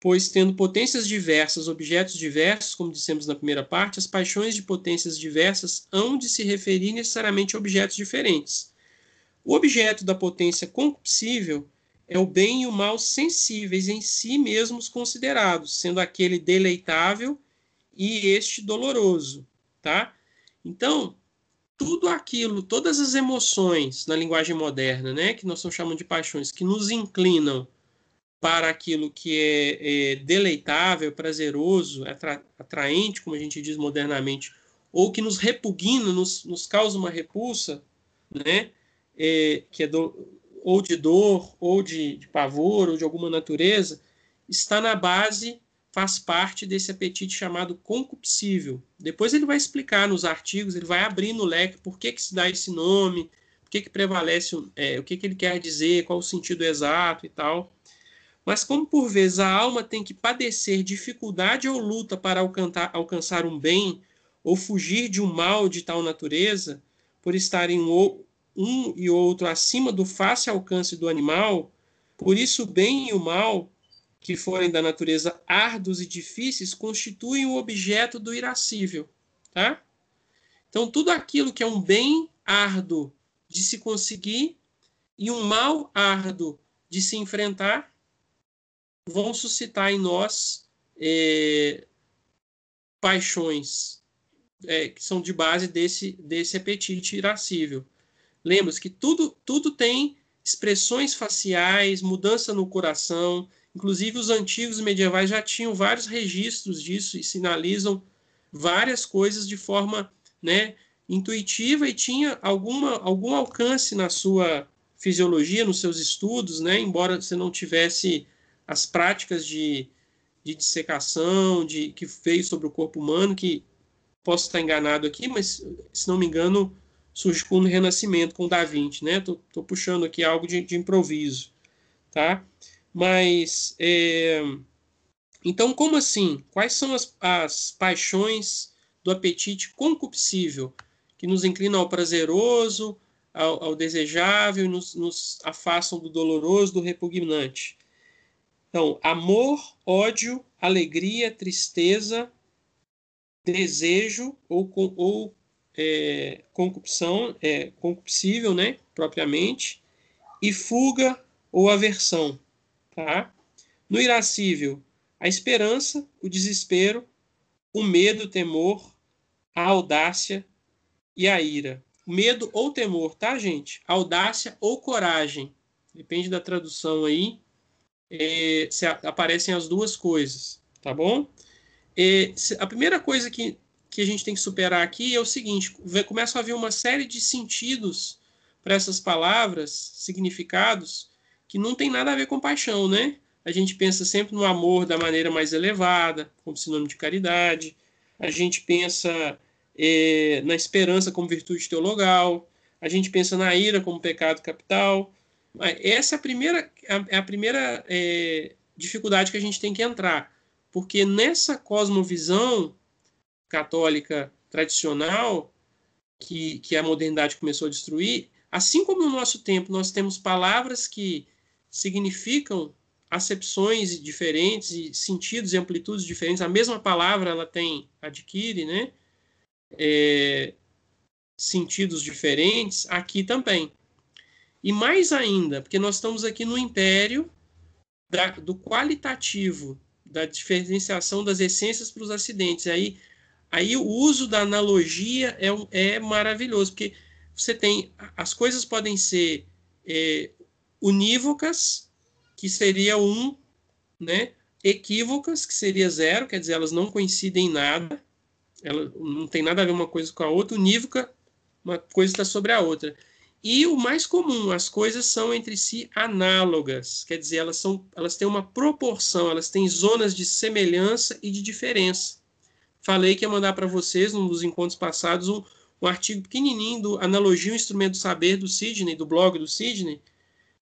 pois, tendo potências diversas, objetos diversos, como dissemos na primeira parte, as paixões de potências diversas hão de se referir necessariamente a objetos diferentes. O objeto da potência concupiscível é o bem e o mal sensíveis em si mesmos considerados, sendo aquele deleitável e este doloroso, tá? Então, tudo aquilo, todas as emoções na linguagem moderna, né, que nós estamos chamando de paixões, que nos inclinam para aquilo que é, é deleitável, prazeroso, atra, atraente, como a gente diz modernamente, ou que nos repugna, nos, nos causa uma repulsa, né, é, que é do, ou de dor, ou de, de pavor, ou de alguma natureza, está na base faz parte desse apetite chamado concupiscível. Depois ele vai explicar nos artigos, ele vai abrir no leque por que, que se dá esse nome, por que, que prevalece, é, o que, que ele quer dizer, qual o sentido exato e tal. Mas como por vezes a alma tem que padecer dificuldade ou luta para alcançar, um bem, ou fugir de um mal de tal natureza, por estarem um, um e outro acima do fácil alcance do animal, por isso o bem e o mal que forem da natureza árduos e difíceis constituem o objeto do irascível, tá? Então, tudo aquilo que é um bem árduo de se conseguir e um mal árduo de se enfrentar vão suscitar em nós é, paixões é, que são de base desse, desse apetite irascível. Lembra-se que tudo, tudo tem expressões faciais, mudança no coração, Inclusive, os antigos medievais já tinham vários registros disso e sinalizam várias coisas de forma né, intuitiva e tinha alguma, algum alcance na sua fisiologia, nos seus estudos, né, embora você não tivesse as práticas de, de dissecação de, que veio sobre o corpo humano, que posso estar enganado aqui, mas se não me engano, surge com o Renascimento, com Da Vinci, né? Tô, tô puxando aqui algo de, de improviso, tá? Mas, é... então, como assim? Quais são as, as paixões do apetite concupiscível que nos inclinam ao prazeroso, ao, ao desejável e nos, nos afastam do doloroso, do repugnante? Então, amor, ódio, alegria, tristeza, desejo ou, ou é, é, concupiscível, né, propriamente, e fuga ou aversão. Tá? No irascível, a esperança, o desespero, o medo, o temor, a audácia e a ira. Medo ou temor, tá, gente? Audácia ou coragem. Depende da tradução aí. Se aparecem as duas coisas, tá bom? É, a primeira coisa que, que a gente tem que superar aqui é o seguinte: começa a haver uma série de sentidos para essas palavras, significados, que não tem nada a ver com paixão, né? A gente pensa sempre no amor da maneira mais elevada, como sinônimo de caridade. A gente pensa é, na esperança como virtude teologal. A gente pensa na ira como pecado capital. Essa é a primeira, é a primeira é, dificuldade que a gente tem que entrar, porque nessa cosmovisão católica tradicional que, que a modernidade começou a destruir, assim como no nosso tempo nós temos palavras que significam acepções diferentes e sentidos e amplitudes diferentes. A mesma palavra ela tem adquire, né? É, sentidos diferentes aqui também. E mais ainda, porque nós estamos aqui no império da, do qualitativo, da diferenciação das essências para os acidentes. Aí, aí o uso da analogia é, é maravilhoso, porque você tem as coisas podem ser é, unívocas, que seria um, né? Equívocas, que seria zero, quer dizer, elas não coincidem em nada, ela não tem nada a ver uma coisa com a outra. Unívoca, uma coisa está sobre a outra. E o mais comum, as coisas são entre si análogas, quer dizer, elas, são, elas têm uma proporção, elas têm zonas de semelhança e de diferença. Falei que ia mandar para vocês, num dos encontros passados, um, um artigo pequenininho do Analogia, o Instrumento do Saber, do Sidney, do blog do Sidney,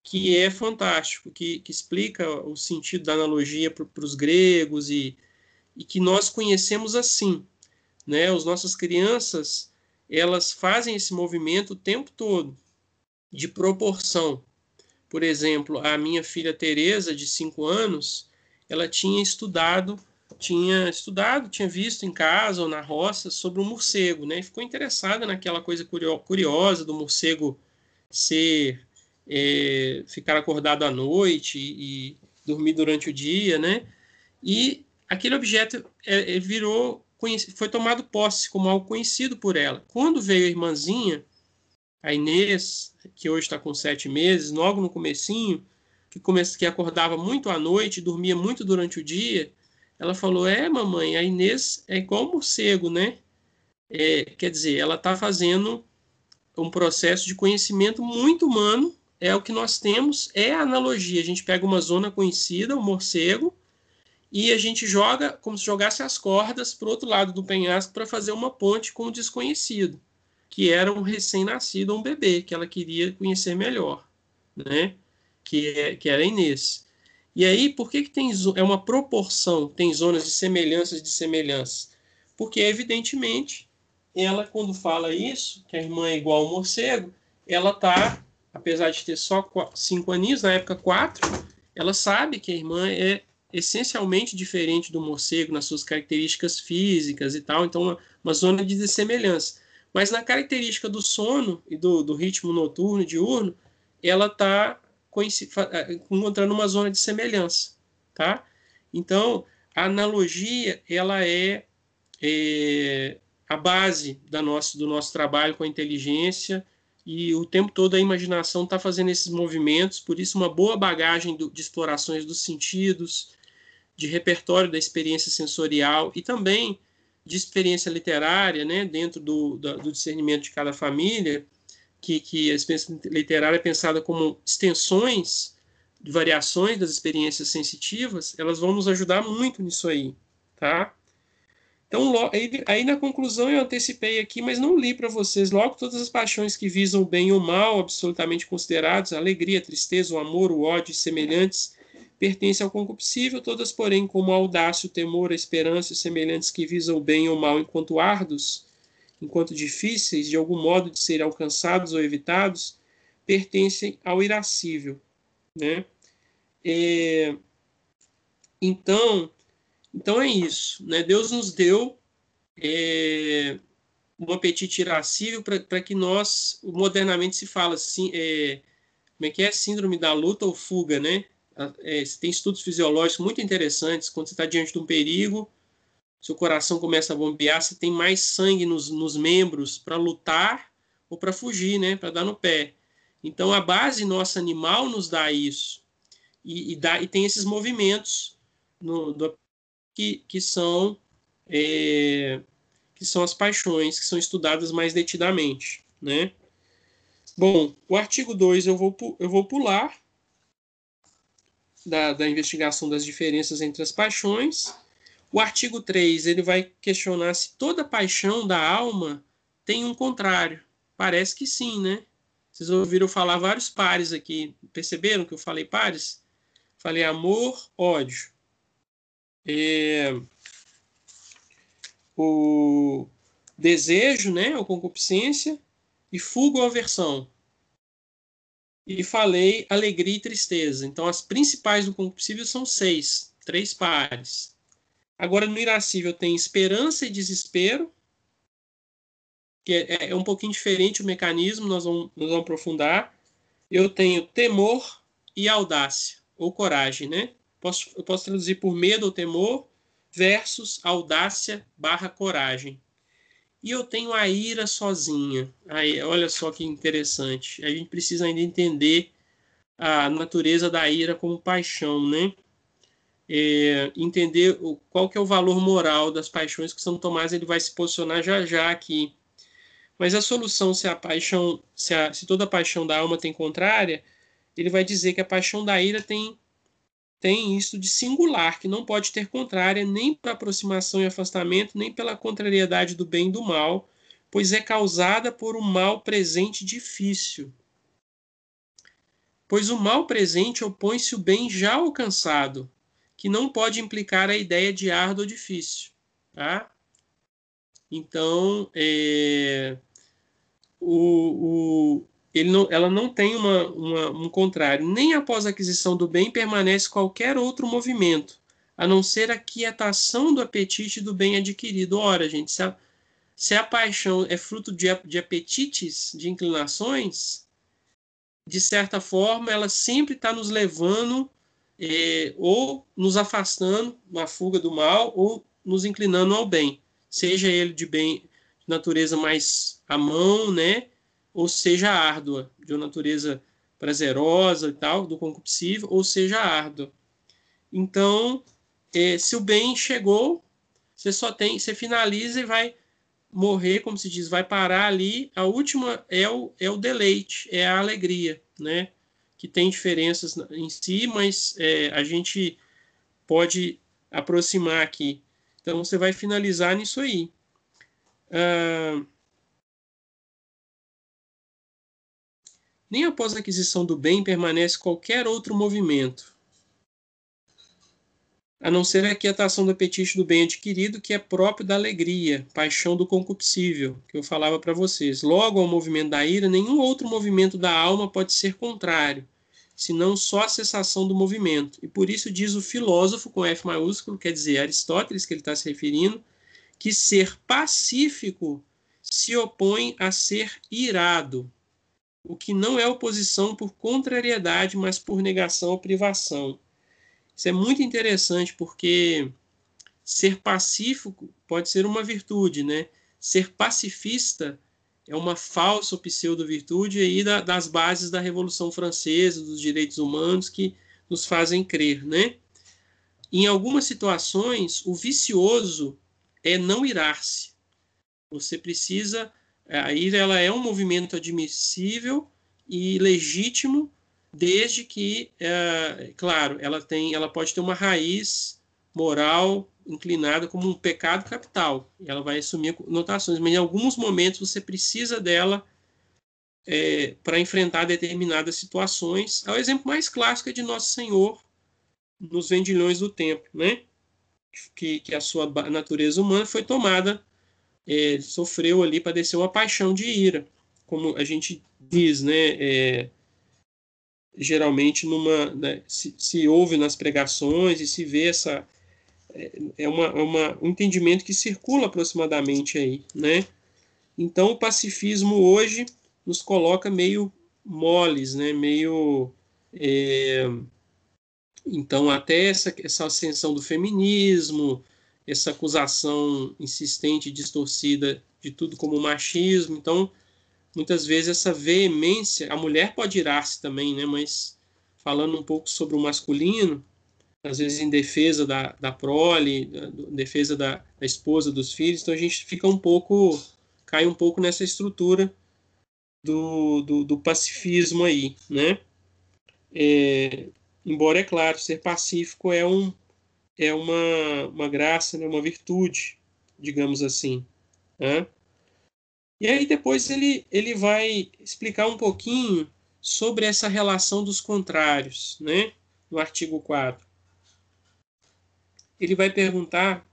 que é fantástico, que, que explica o sentido da analogia para os gregos e, e que nós conhecemos assim. Né? As nossas crianças elas fazem esse movimento o tempo todo, de proporção. Por exemplo, a minha filha Teresa, de 5 anos, ela tinha estudado, tinha estudado, tinha visto em casa ou na roça sobre o um morcego, né? ficou interessada naquela coisa curiosa do morcego ser é, ficar acordado à noite e, e, dormir durante o dia, né? E aquele objeto é, é, virou foi tomado posse como algo conhecido por ela. Quando veio a irmãzinha, a Inês, que hoje está com sete meses, logo no comecinho, que, come... que acordava muito à noite, dormia muito durante o dia, ela falou: É, mamãe, a Inês é igual morcego, né? É, quer dizer, ela está fazendo um processo de conhecimento muito humano. É o que nós temos, é a analogia. A gente pega uma zona conhecida, o um morcego, e a gente joga como se jogasse as cordas para o outro lado do penhasco para fazer uma ponte com o desconhecido, que era um recém-nascido, um bebê, que ela queria conhecer melhor, né? Que, é, que era Inês. E aí, por que, que tem é uma proporção, tem zonas de semelhanças de semelhanças? Porque, evidentemente, ela, quando fala isso, que a irmã é igual ao morcego, ela tá, apesar de ter só cinco aninhos, na época quatro, ela sabe que a irmã é essencialmente diferente do morcego nas suas características físicas e tal, então uma, uma zona de semelhança. Mas na característica do sono e do, do ritmo noturno e diurno, ela está é, encontrando uma zona de semelhança, tá? Então, a analogia, ela é, é a base da nosso, do nosso trabalho com a inteligência e o tempo todo a imaginação está fazendo esses movimentos, por isso uma boa bagagem do, de explorações dos sentidos, de repertório da experiência sensorial e também de experiência literária, né, dentro do, do discernimento de cada família, que, que a experiência literária é pensada como extensões, variações das experiências sensitivas, elas vão nos ajudar muito nisso aí, tá? Então, aí, na conclusão eu antecipei aqui, mas não li para vocês logo todas as paixões que visam o bem e o mal, absolutamente considerados, a alegria, a tristeza, o amor, o ódio, semelhantes, pertencem ao concupiscível, todas, porém, como a audácia, o temor, a esperança, semelhantes que visam o bem e o mal enquanto árduos, enquanto difíceis de algum modo de serem alcançados ou evitados, pertencem ao irascível. Né? É, então, então é isso. Né? Deus nos deu é, um apetite irascível para que nós, modernamente se fala assim, é, como é que é? Síndrome da luta ou fuga, né? É, tem estudos fisiológicos muito interessantes. Quando você está diante de um perigo, seu coração começa a bombear, você tem mais sangue nos, nos membros para lutar ou para fugir, né? Para dar no pé. Então a base nossa animal nos dá isso. E, e, dá, e tem esses movimentos no, do, que, que, são, é, que são as paixões, que são estudadas mais detidamente. Né? Bom, o artigo 2 eu vou, eu vou pular da, da investigação das diferenças entre as paixões o artigo 3 ele vai questionar se toda paixão da alma tem um contrário. Parece que sim, né? Vocês ouviram falar vários pares aqui. Perceberam que eu falei pares? Falei amor, ódio. É... O desejo, né? Ou concupiscência. E fuga ou aversão. E falei alegria e tristeza. Então, as principais do concupiscível são seis, três pares. Agora, no irascível tem esperança e desespero, que é, é um pouquinho diferente o mecanismo, nós vamos, nós vamos aprofundar. Eu tenho temor e audácia, ou coragem, né? Posso, eu posso traduzir por medo ou temor versus audácia barra coragem. E eu tenho a ira sozinha. Aí, olha só que interessante. A gente precisa ainda entender a natureza da ira como paixão, né? é, entender o, qual que é o valor moral das paixões que São Tomás ele vai se posicionar já já aqui. Mas a solução, se a paixão, se, a, se toda a paixão da alma tem contrária, ele vai dizer que a paixão da ira tem tem isso de singular, que não pode ter contrária nem para aproximação e afastamento, nem pela contrariedade do bem e do mal, pois é causada por um mal presente difícil. Pois o mal presente opõe-se o bem já alcançado, que não pode implicar a ideia de árduo ou difícil. Tá? Então, é, o, o, não, ela não tem uma, uma, um contrário. Nem após a aquisição do bem permanece qualquer outro movimento, a não ser a quietação do apetite do bem adquirido. Ora, gente, se a, se a paixão é fruto de, de apetites, de inclinações, de certa forma, ela sempre está nos levando é, ou nos afastando na fuga do mal ou nos inclinando ao bem. seja ele de bem de natureza mais à mão, né, ou seja árdua, de uma natureza prazerosa e tal, do concupiscível, ou seja árdua. Então, é, se o bem chegou, você só tem, você finaliza e vai morrer, como se diz, vai parar ali. A última é o, é o deleite, é a alegria, né? Que tem diferenças em si, mas é, a gente pode aproximar aqui. Então você vai finalizar nisso aí. Ah, nem após a aquisição do bem permanece qualquer outro movimento, a não ser a quietação do apetite do bem adquirido, que é próprio da alegria, paixão do concupiscível, que eu falava para vocês. Logo ao movimento da ira, nenhum outro movimento da alma pode ser contrário, senão só a cessação do movimento. E por isso diz o filósofo, com F maiúsculo, quer dizer, Aristóteles, que ele está se referindo, que ser pacífico se opõe a ser irado, o que não é oposição por contrariedade, mas por negação ou privação. Isso é muito interessante porque ser pacífico pode ser uma virtude, né? Ser pacifista é uma falsa pseudo-virtude aí da, das bases da Revolução Francesa, dos direitos humanos que nos fazem crer, né? Em algumas situações, o vicioso é não irar-se. Você precisa a ira ela é um movimento admissível e legítimo desde que, é, claro, ela tem, ela pode ter uma raiz moral inclinada como um pecado capital. Ela vai assumir notações, mas em alguns momentos você precisa dela é, para enfrentar determinadas situações. É o exemplo mais clássico é de Nosso Senhor nos vendilhões do templo, né? Que, que a sua natureza humana foi tomada, é, sofreu ali, padeceu uma paixão de ira, como a gente diz, né? É, geralmente numa né, se, se, ouve nas pregações e se vê essa é, é uma, é uma, um entendimento que circula aproximadamente aí, né? Então o pacifismo hoje nos coloca meio moles, né? Meio é, então até essa, essa ascensão do feminismo, essa acusação insistente, distorcida de tudo como machismo, então muitas vezes essa veemência, a mulher pode irar-se também, né? Mas falando um pouco sobre o masculino, às vezes em defesa da, da prole, em defesa da, da, esposa, dos filhos, então a gente fica um pouco, cai um pouco nessa estrutura do, do, do pacifismo aí, né? É, embora, é claro, ser pacífico é, um, é uma, uma graça, né? uma virtude, digamos assim, né? E aí depois ele, ele vai explicar um pouquinho sobre essa relação dos contrários, né? no artigo 4. Ele vai perguntar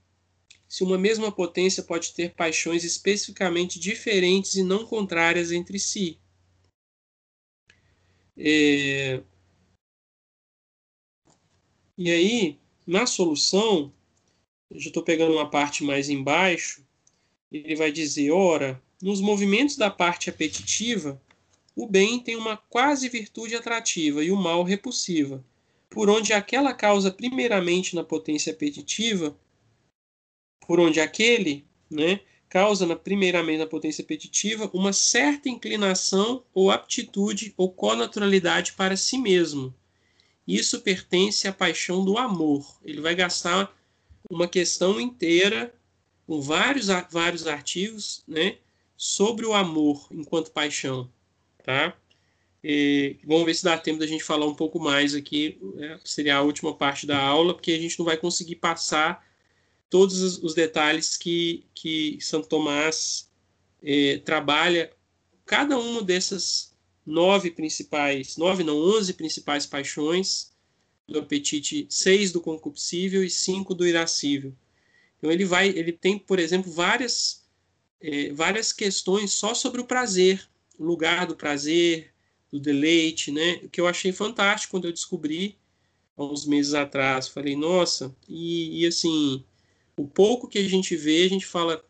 se uma mesma potência pode ter paixões especificamente diferentes e não contrárias entre si. É... E aí, na solução, eu já estou pegando uma parte mais embaixo, ele vai dizer: ora, nos movimentos da parte apetitiva, o bem tem uma quase virtude atrativa e o mal repulsiva, por onde aquela causa primeiramente na potência apetitiva, por onde aquele, né, causa na, primeiramente na potência apetitiva uma certa inclinação ou aptitude ou conaturalidade para si mesmo. Isso pertence à paixão do amor. Ele vai gastar uma questão inteira com vários, vários artigos, né, sobre o amor enquanto paixão, tá? E vamos ver se dá tempo da gente falar um pouco mais aqui, né? seria a última parte da aula, porque a gente não vai conseguir passar todos os detalhes que, que Santo Tomás eh, trabalha, cada uma dessas nove principais, nove não, onze principais paixões do apetite, seis do concupiscível e cinco do irascível. Então ele vai, ele tem, por exemplo, várias é, várias questões só sobre o prazer, o lugar do prazer, do deleite, né? O que eu achei fantástico quando eu descobri há uns meses atrás. Falei, nossa, e, e assim, o pouco que a gente vê, a gente fala,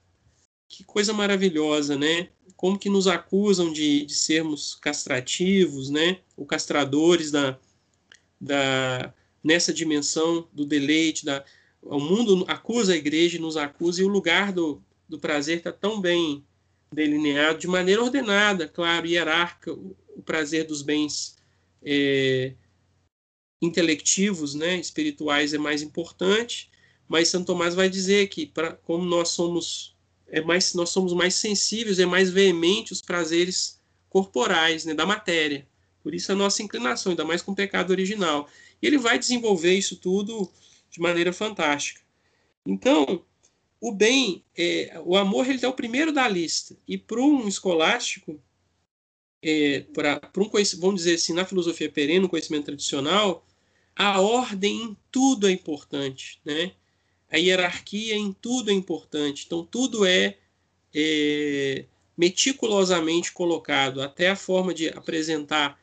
que coisa maravilhosa, né? Como que nos acusam de, de sermos castrativos, né? Ou castradores da, da, nessa dimensão do deleite, da, o mundo acusa a igreja e nos acusa, e o lugar do, do prazer está tão bem delineado, de maneira ordenada, claro, hierárquica, o, o prazer dos bens é, intelectivos, né, espirituais é mais importante, mas Santo Tomás vai dizer que para como nós somos é mais nós somos mais sensíveis, é mais veemente os prazeres corporais, né, da matéria. Por isso a nossa inclinação, ainda mais com o pecado original. E ele vai desenvolver isso tudo de maneira fantástica. Então, o bem, é, o amor, ele é o primeiro da lista. E para um escolástico, é, para um vamos dizer assim, na filosofia perene, no conhecimento tradicional, a ordem em tudo é importante, né? A hierarquia em tudo é importante. Então, tudo é, é meticulosamente colocado, até a forma de apresentar,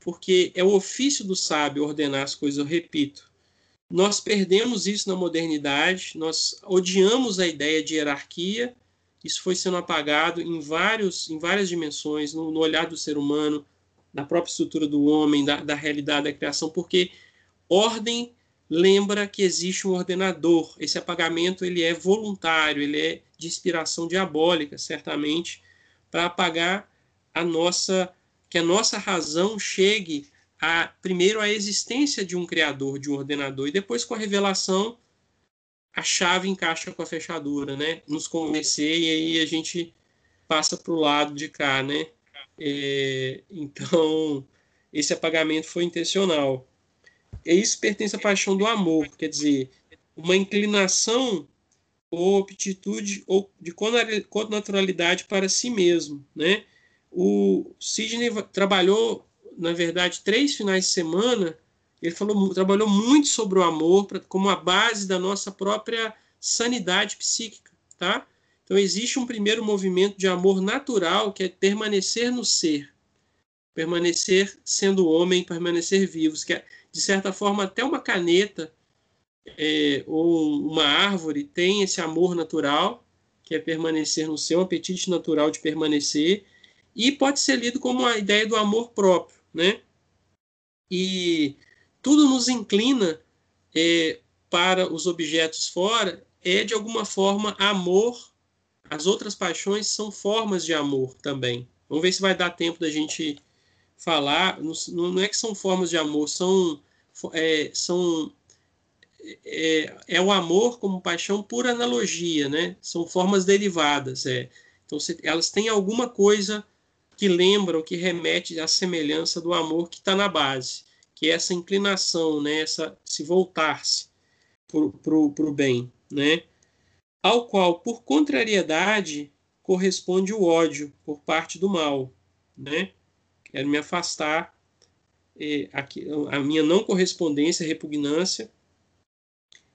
porque é o ofício do sábio ordenar as coisas, eu repito. Nós perdemos isso na modernidade, nós odiamos a ideia de hierarquia, isso foi sendo apagado em, vários, em várias dimensões, no, no olhar do ser humano, na própria estrutura do homem, da, da realidade da criação, porque ordem lembra que existe um ordenador. Esse apagamento ele é voluntário, ele é de inspiração diabólica, certamente, para apagar a nossa que a nossa razão chegue a, primeiro a existência de um criador, de um ordenador, e depois com a revelação a chave encaixa com a fechadura, né? Nos convencer e aí a gente passa para o lado de cá, né? É, então esse apagamento foi intencional. E isso pertence à paixão do amor, quer dizer, uma inclinação ou aptitude ou de naturalidade para si mesmo, né? O Sidney trabalhou na verdade, três finais de semana, ele falou, trabalhou muito sobre o amor pra, como a base da nossa própria sanidade psíquica, tá? Então existe um primeiro movimento de amor natural que é permanecer no ser, permanecer sendo homem, permanecer vivos, que é, de certa forma até uma caneta é, ou uma árvore tem esse amor natural que é permanecer no seu apetite natural de permanecer e pode ser lido como a ideia do amor próprio né? E tudo nos inclina é, para os objetos fora, é de alguma forma amor. As outras paixões são formas de amor também. Vamos ver se vai dar tempo da gente falar. Não, não é que são formas de amor, são, é, são é, é, o amor como paixão por analogia, né? São formas derivadas. É. Então, elas têm alguma coisa que lembra ou que remete à semelhança do amor que está na base, que é essa inclinação, né, essa, se voltar-se para o bem, né? ao qual, por contrariedade, corresponde o ódio por parte do mal. Né? Quero me afastar, aqui, a minha não correspondência, repugnância.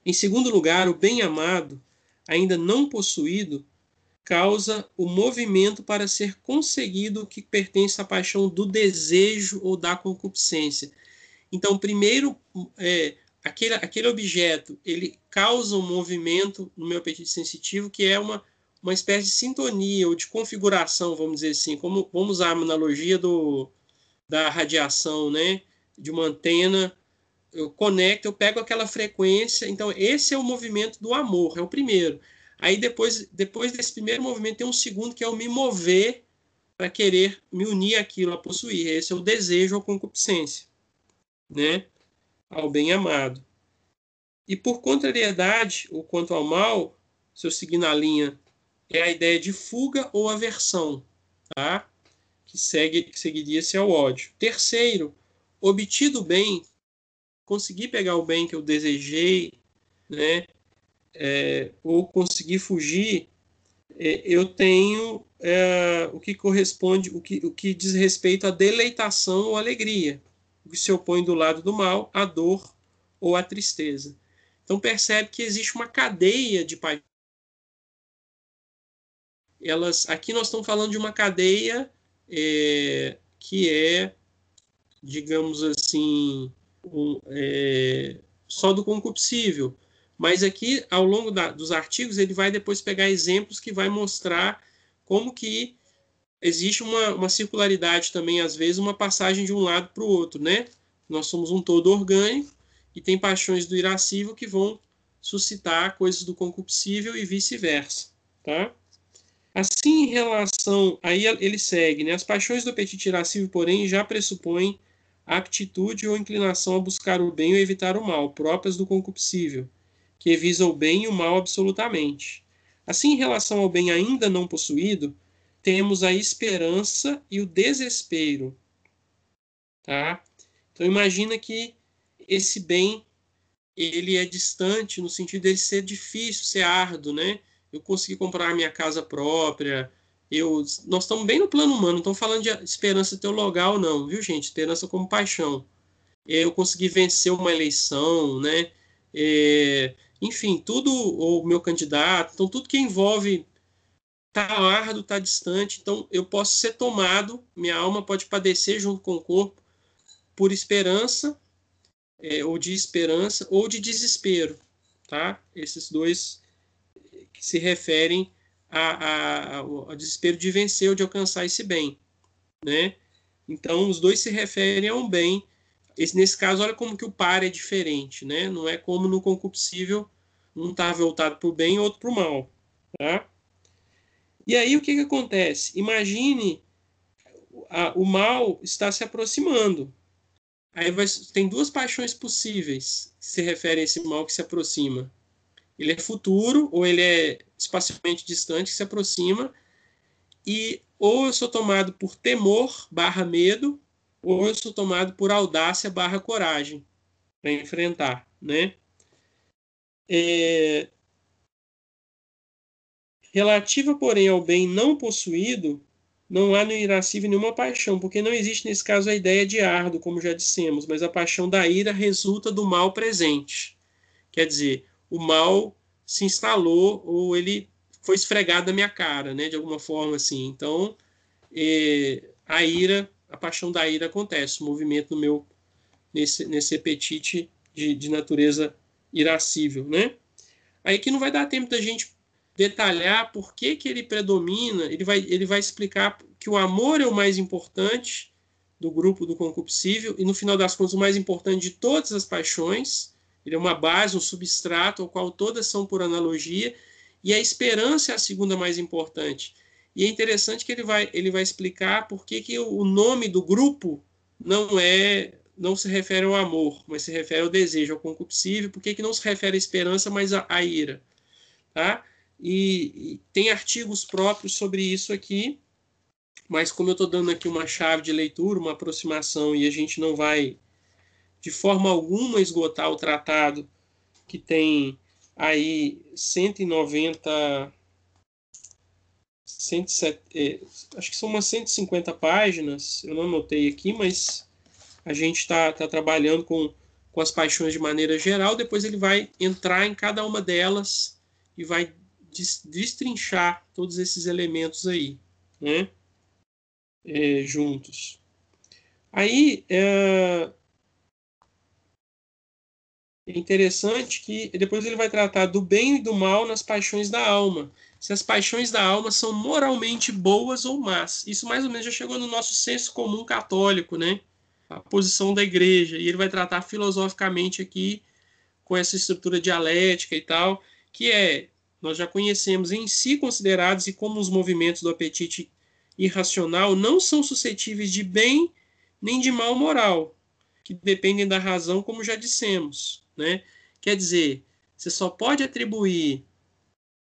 Em segundo lugar, o bem amado, ainda não possuído, causa o movimento para ser conseguido o que pertence à paixão do desejo ou da concupiscência. Então, primeiro, é, aquele, aquele objeto ele causa um movimento no meu apetite sensitivo que é uma, uma espécie de sintonia ou de configuração, vamos dizer assim, como vamos usar a analogia do, da radiação, né, de uma antena, eu conecto, eu pego aquela frequência, então esse é o movimento do amor, é o primeiro. Aí depois, depois desse primeiro movimento tem um segundo que é o me mover para querer me unir àquilo, a possuir. Esse é o desejo ou concupiscência, né? Ao bem amado. E por contrariedade, ou quanto ao mal, se eu seguir na linha, é a ideia de fuga ou aversão, tá? Que segue, seguiria-se ao ódio. Terceiro, obtido o bem, conseguir pegar o bem que eu desejei, né? é, ou conseguir fugir, é, eu tenho é, o que corresponde, o que, o que diz respeito à deleitação ou alegria, o que se opõe do lado do mal, a dor ou a tristeza. Então percebe que existe uma cadeia de. Elas, aqui nós estamos falando de uma cadeia é, que é, digamos assim, um, é, só do concupiscível. Mas aqui, ao longo da, dos artigos, ele vai depois pegar exemplos que vai mostrar como que existe uma, uma circularidade também, às vezes, uma passagem de um lado para o outro, né? Nós somos um todo orgânico e tem paixões do irascível que vão suscitar coisas do concupiscível e vice-versa, tá? Assim, em relação. Aí ele segue, né? As paixões do apetite irascível, porém, já pressupõem aptitude ou inclinação a buscar o bem ou evitar o mal, próprias do concupiscível, que visa o bem e o mal absolutamente. Assim, em relação ao bem ainda não possuído, temos a esperança e o desespero. Tá? Então imagina que esse bem ele é distante no sentido de ser difícil, ser árduo, né? Eu consegui comprar minha casa própria, eu, nós estamos bem no plano humano, não estamos falando de esperança teologal, não, viu, gente? Esperança como paixão. Eu consegui vencer uma eleição, né? É, enfim, tudo, o meu candidato, então tudo que envolve tá árduo, tá distante, então eu posso ser tomado, minha alma pode padecer junto com o corpo por esperança, é, ou de esperança, ou de desespero, tá? Esses dois se referem a, a, a, desespero de vencer ou de alcançar esse bem, né? Então, os dois se referem a um bem. Esse, nesse caso, olha como que o par é diferente, né? Não é como no concupiscível, um está voltado para o bem e outro para o mal, tá? E aí, o que, que acontece? Imagine a, o mal está se aproximando. Aí vai, tem duas paixões possíveis que se referem a esse mal que se aproxima. Ele é futuro ou ele é espacialmente distante que se aproxima e ou eu sou tomado por temor barra medo ou eu sou tomado por audácia barra coragem para enfrentar, né? É... Relativa, porém, ao bem não possuído, não há no irascível nenhuma paixão, porque não existe nesse caso a ideia de ardo, como já dissemos, mas a paixão da ira resulta do mal presente. Quer dizer, o mal se instalou ou ele foi esfregado na minha cara, né, de alguma forma assim. Então, é, a ira, a paixão da ira acontece, o movimento no meu nesse nesse apetite de, de natureza irascível, né? Aí que não vai dar tempo da gente detalhar por que, que ele predomina, ele vai, ele vai explicar que o amor é o mais importante do grupo do concupiscível e no final das contas o mais importante de todas as paixões ele é uma base, um substrato ao qual todas são por analogia, e a esperança é a segunda mais importante. E é interessante que ele vai, ele vai explicar por que, que o nome do grupo não é não se refere ao amor, mas se refere ao desejo, ao concupiscível, por que, que não se refere à esperança, mas à, à ira. Tá? E, e, tem artigos próprios sobre isso aqui, mas como eu estou dando aqui uma chave de leitura, uma aproximação, e a gente não vai de forma alguma esgotar o tratado que tem aí 190 107, é, acho que são umas 150 páginas, eu não anotei aqui, mas a gente está tá trabalhando com, com as paixões de maneira geral, depois ele vai entrar em cada uma delas e vai destrinchar todos esses elementos aí, né? É, juntos. Aí, é, é interessante que depois ele vai tratar do bem e do mal nas paixões da alma. Se as paixões da alma são moralmente boas ou más. Isso mais ou menos já chegou no nosso senso comum católico, né? A posição da igreja. E ele vai tratar filosoficamente aqui com essa estrutura dialética e tal, que é, nós já conhecemos em si considerados e como os movimentos do apetite irracional não são suscetíveis de bem nem de mal moral, que dependem da razão, como já dissemos. Né? Quer dizer, você só pode atribuir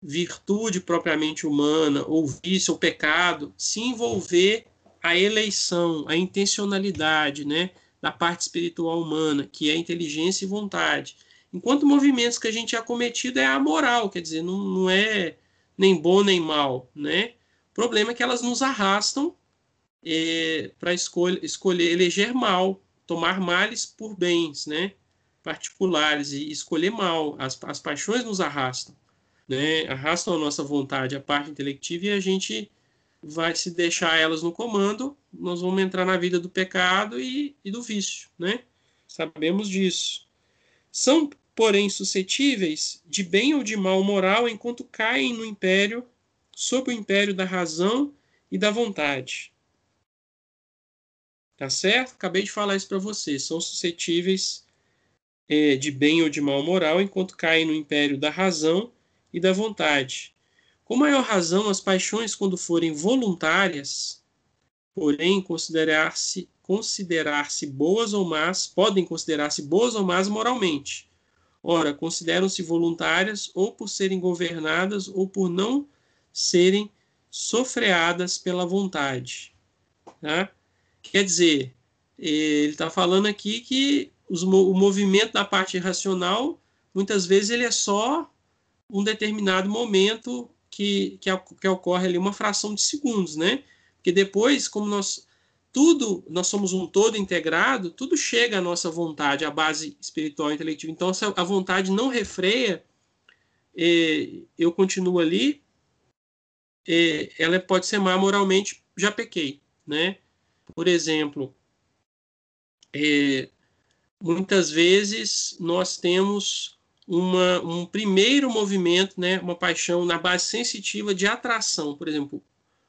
virtude propriamente humana, ou vício, ou pecado, se envolver a eleição, a intencionalidade né, da parte espiritual humana, que é inteligência e vontade. Enquanto movimentos que a gente é cometido é amoral, quer dizer, não, não é nem bom nem mal. Né? O problema é que elas nos arrastam é, para escolher, escolher eleger mal, tomar males por bens, né? Particulares e escolher mal. As, as paixões nos arrastam, né? arrastam a nossa vontade, a parte intelectiva, e a gente vai se deixar elas no comando, nós vamos entrar na vida do pecado e, e do vício. Né? Sabemos disso. São, porém, suscetíveis de bem ou de mal moral enquanto caem no império, sob o império da razão e da vontade. Tá certo? Acabei de falar isso para vocês. São suscetíveis é, de bem ou de mal moral, enquanto caem no império da razão e da vontade. Com maior razão, as paixões, quando forem voluntárias, porém considerar-se considerar-se boas ou más, podem considerar-se boas ou más moralmente. Ora, consideram-se voluntárias ou por serem governadas ou por não serem sofreadas pela vontade. Tá? Quer dizer, ele está falando aqui que os, o movimento da parte racional, muitas vezes, ele é só um determinado momento que, que, que ocorre ali, uma fração de segundos, né? Porque depois, como nós tudo, nós somos um todo integrado, tudo chega à nossa vontade, à base espiritual e intelectiva. Então, se a vontade não refreia, eu continuo ali, ela pode ser má moralmente, já pequei, né? Por exemplo, muitas vezes nós temos uma, um primeiro movimento, né, uma paixão na base sensitiva de atração. Por exemplo,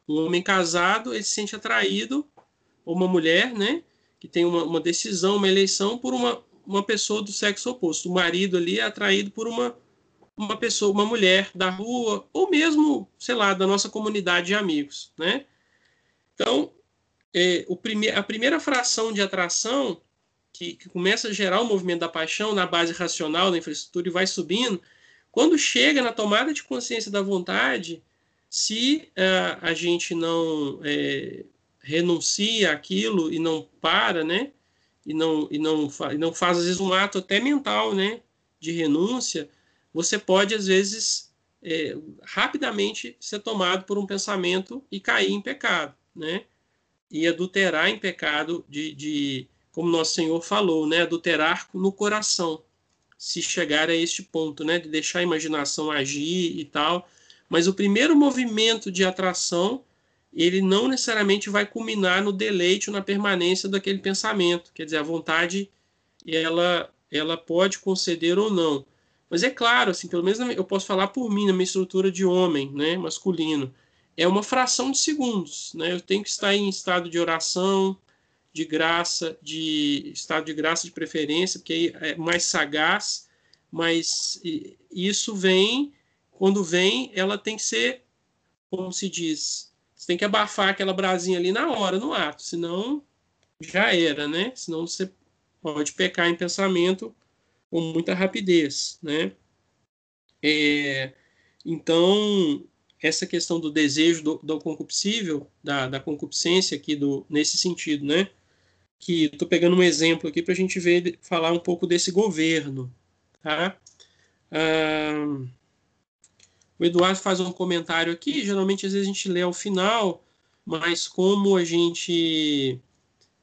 um homem casado ele se sente atraído ou uma mulher, né, que tem uma, uma decisão, uma eleição por uma, uma pessoa do sexo oposto. O marido ali é atraído por uma, uma pessoa, uma mulher da rua, ou mesmo, sei lá, da nossa comunidade de amigos, né? Então, é, o prime a primeira fração de atração que, que, começa a gerar o movimento da paixão na base racional da infraestrutura e vai subindo, quando chega na tomada de consciência da vontade, se uh, a gente não é, renuncia aquilo e não para, né? E não, e, não, e não faz, às vezes, um ato até mental, né? De renúncia, você pode, às vezes, é, rapidamente ser tomado por um pensamento e cair em pecado, né? E adulterar em pecado de, de como nosso Senhor falou, né? Adulterar no coração, se chegar a este ponto, né? De deixar a imaginação agir e tal. Mas o primeiro movimento de atração ele não necessariamente vai culminar no deleite ou na permanência daquele pensamento. Quer dizer, a vontade ela, ela pode conceder ou não. Mas é claro, assim, pelo menos eu posso falar por mim, na minha estrutura de homem, né, masculino. É uma fração de segundos. Né? Eu tenho que estar em estado de oração, de graça, de estado de graça de preferência, porque aí é mais sagaz, mas isso vem, quando vem, ela tem que ser, como se diz, você tem que abafar aquela brasinha ali na hora, no ato, senão já era, né? Senão você pode pecar em pensamento com muita rapidez, né? É, então, essa questão do desejo do, do concupiscível, da, da concupiscência aqui do, nesse sentido, né? Que estou pegando um exemplo aqui para a gente ver, falar um pouco desse governo, tá? Ah, o Eduardo faz um comentário aqui, geralmente às vezes a gente lê ao final, mas como a gente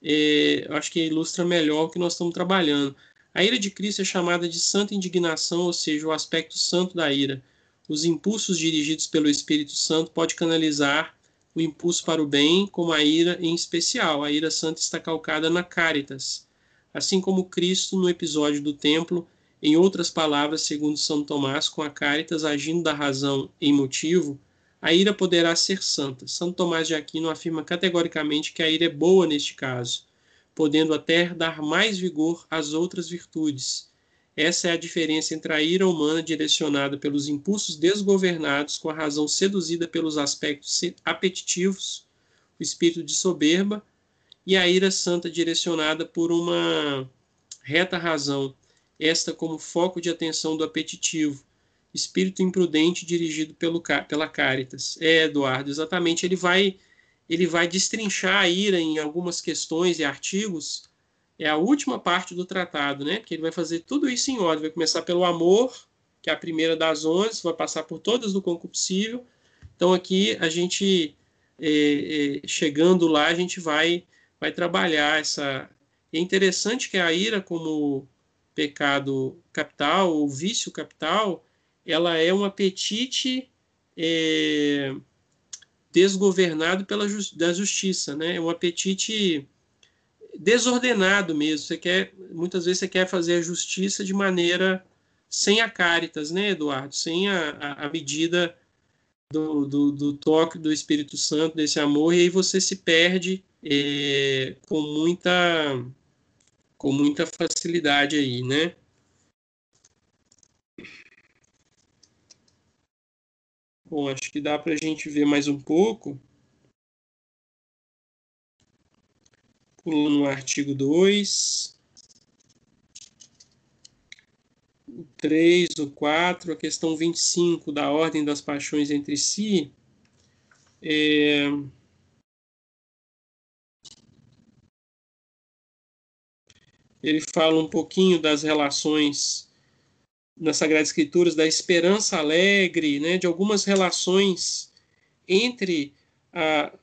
é, acho que ilustra melhor o que nós estamos trabalhando. A ira de Cristo é chamada de santa indignação, ou seja, o aspecto santo da ira. Os impulsos dirigidos pelo Espírito Santo pode canalizar o impulso para o bem, como a ira em especial. A ira santa está calcada na caritas, assim como Cristo no episódio do templo em outras palavras, segundo São Tomás, com a caritas agindo da razão em motivo, a ira poderá ser santa. São Tomás de Aquino afirma categoricamente que a ira é boa neste caso, podendo até dar mais vigor às outras virtudes. Essa é a diferença entre a ira humana direcionada pelos impulsos desgovernados com a razão seduzida pelos aspectos apetitivos, o espírito de soberba, e a ira santa direcionada por uma reta razão, esta como foco de atenção do apetitivo, espírito imprudente dirigido pelo, pela Caritas. É, Eduardo, exatamente. Ele vai, ele vai destrinchar a ira em algumas questões e artigos. É a última parte do tratado, né? Porque ele vai fazer tudo isso em ordem. Vai começar pelo amor, que é a primeira das onze, vai passar por todas do concupiscível. Então aqui a gente, é, é, chegando lá, a gente vai, vai trabalhar essa. É interessante que a ira, como pecado capital ou vício capital, ela é um apetite é, desgovernado pela da justiça, né? É um apetite desordenado mesmo. Você quer, muitas vezes você quer fazer a justiça de maneira sem a caritas, né, Eduardo? Sem a, a, medida do, do, do, toque do Espírito Santo, desse amor, e aí você se perde é, com muita com muita facilidade aí, né? Bom, acho que dá para a gente ver mais um pouco. Pulando no artigo 2. O 3, o 4, a questão 25 da ordem das paixões entre si. É... Ele fala um pouquinho das relações nas Sagradas Escrituras da esperança alegre, né, de algumas relações entre a, a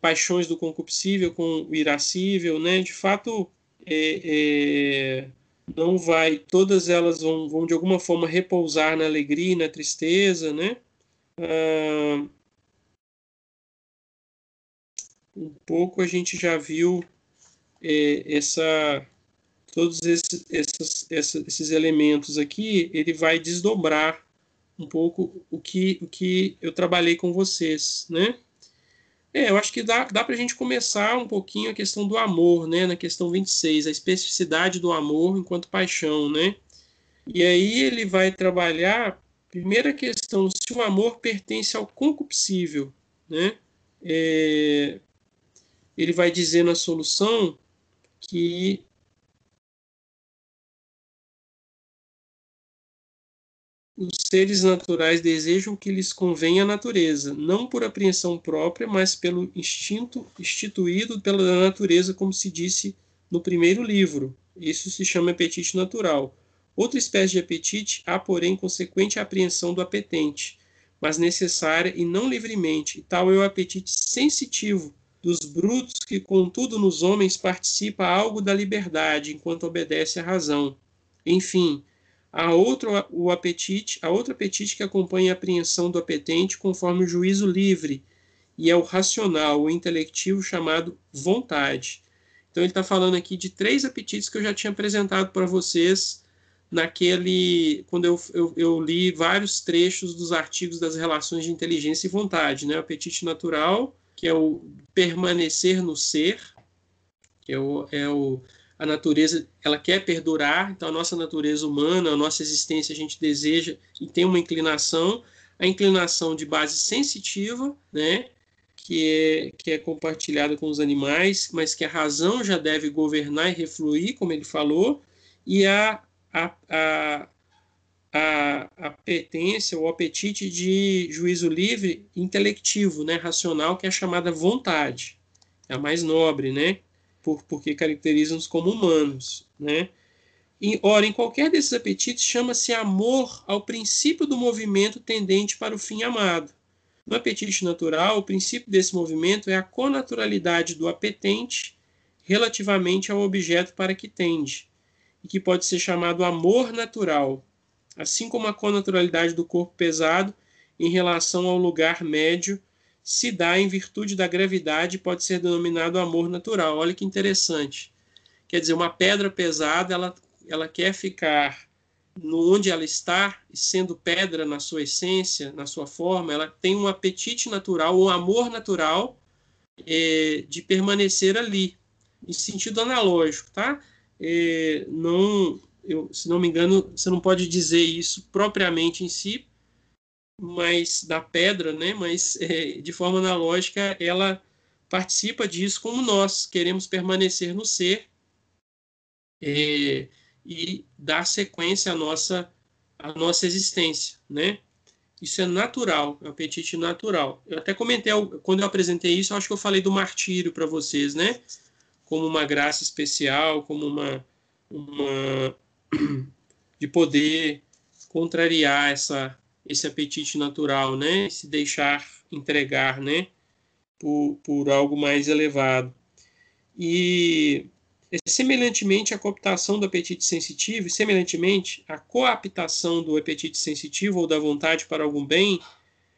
paixões do concupiscível com o irascível, né, de fato é, é, não vai, todas elas vão, vão de alguma forma repousar na alegria na tristeza, né? Ah, um pouco a gente já viu é, essa todos esses, esses, esses elementos aqui, ele vai desdobrar um pouco o que, o que eu trabalhei com vocês, né? É, eu acho que dá, dá para a gente começar um pouquinho a questão do amor, né? Na questão 26, a especificidade do amor enquanto paixão, né? E aí ele vai trabalhar, primeira questão, se o amor pertence ao concupiscível, né? É, ele vai dizer na solução que os seres naturais desejam que lhes convenha a natureza, não por apreensão própria, mas pelo instinto instituído pela natureza, como se disse no primeiro livro. Isso se chama apetite natural. Outra espécie de apetite há, porém, consequente apreensão do apetente, mas necessária e não livremente, e tal é o apetite sensitivo dos brutos, que, contudo, nos homens participa algo da liberdade, enquanto obedece à razão. Enfim, a outro o apetite, a outro apetite que acompanha a apreensão do apetente conforme o juízo livre, e é o racional, o intelectivo chamado vontade. Então ele está falando aqui de três apetites que eu já tinha apresentado para vocês naquele quando eu, eu, eu, li vários trechos dos artigos das relações de inteligência e vontade, né? O apetite natural, que é o permanecer no ser, que é o, é o a natureza ela quer perdurar, então a nossa natureza humana, a nossa existência a gente deseja e tem uma inclinação, a inclinação de base sensitiva, né, que é, que é compartilhada com os animais, mas que a razão já deve governar e refluir, como ele falou, e a, a, a, a apetência, o apetite de juízo livre intelectivo, né, racional, que é a chamada vontade, é a mais nobre, né, por, porque caracterizam-nos como humanos, né? E, ora, em qualquer desses apetites chama-se amor ao princípio do movimento tendente para o fim amado. No apetite natural, o princípio desse movimento é a conaturalidade do apetente relativamente ao objeto para que tende, e que pode ser chamado amor natural, assim como a conaturalidade do corpo pesado em relação ao lugar médio se dá em virtude da gravidade pode ser denominado amor natural. Olha que interessante. Quer dizer, uma pedra pesada, ela, ela quer ficar no onde ela está, e sendo pedra na sua essência, na sua forma, ela tem um apetite natural, um amor natural é, de permanecer ali, em sentido analógico, tá? É, não, eu, se não me engano, você não pode dizer isso propriamente em si, mas da pedra, né? Mas é, de forma analógica ela participa disso como nós queremos permanecer no ser é, e dar sequência à nossa à nossa existência, né? Isso é natural, é um apetite natural. Eu até comentei quando eu apresentei isso, acho que eu falei do martírio para vocês, né? Como uma graça especial, como uma uma de poder contrariar essa esse apetite natural, né? Se deixar entregar, né? Por, por algo mais elevado. E semelhantemente a cooptação do apetite sensitivo e semelhantemente a coaptação do apetite sensitivo ou da vontade para algum bem,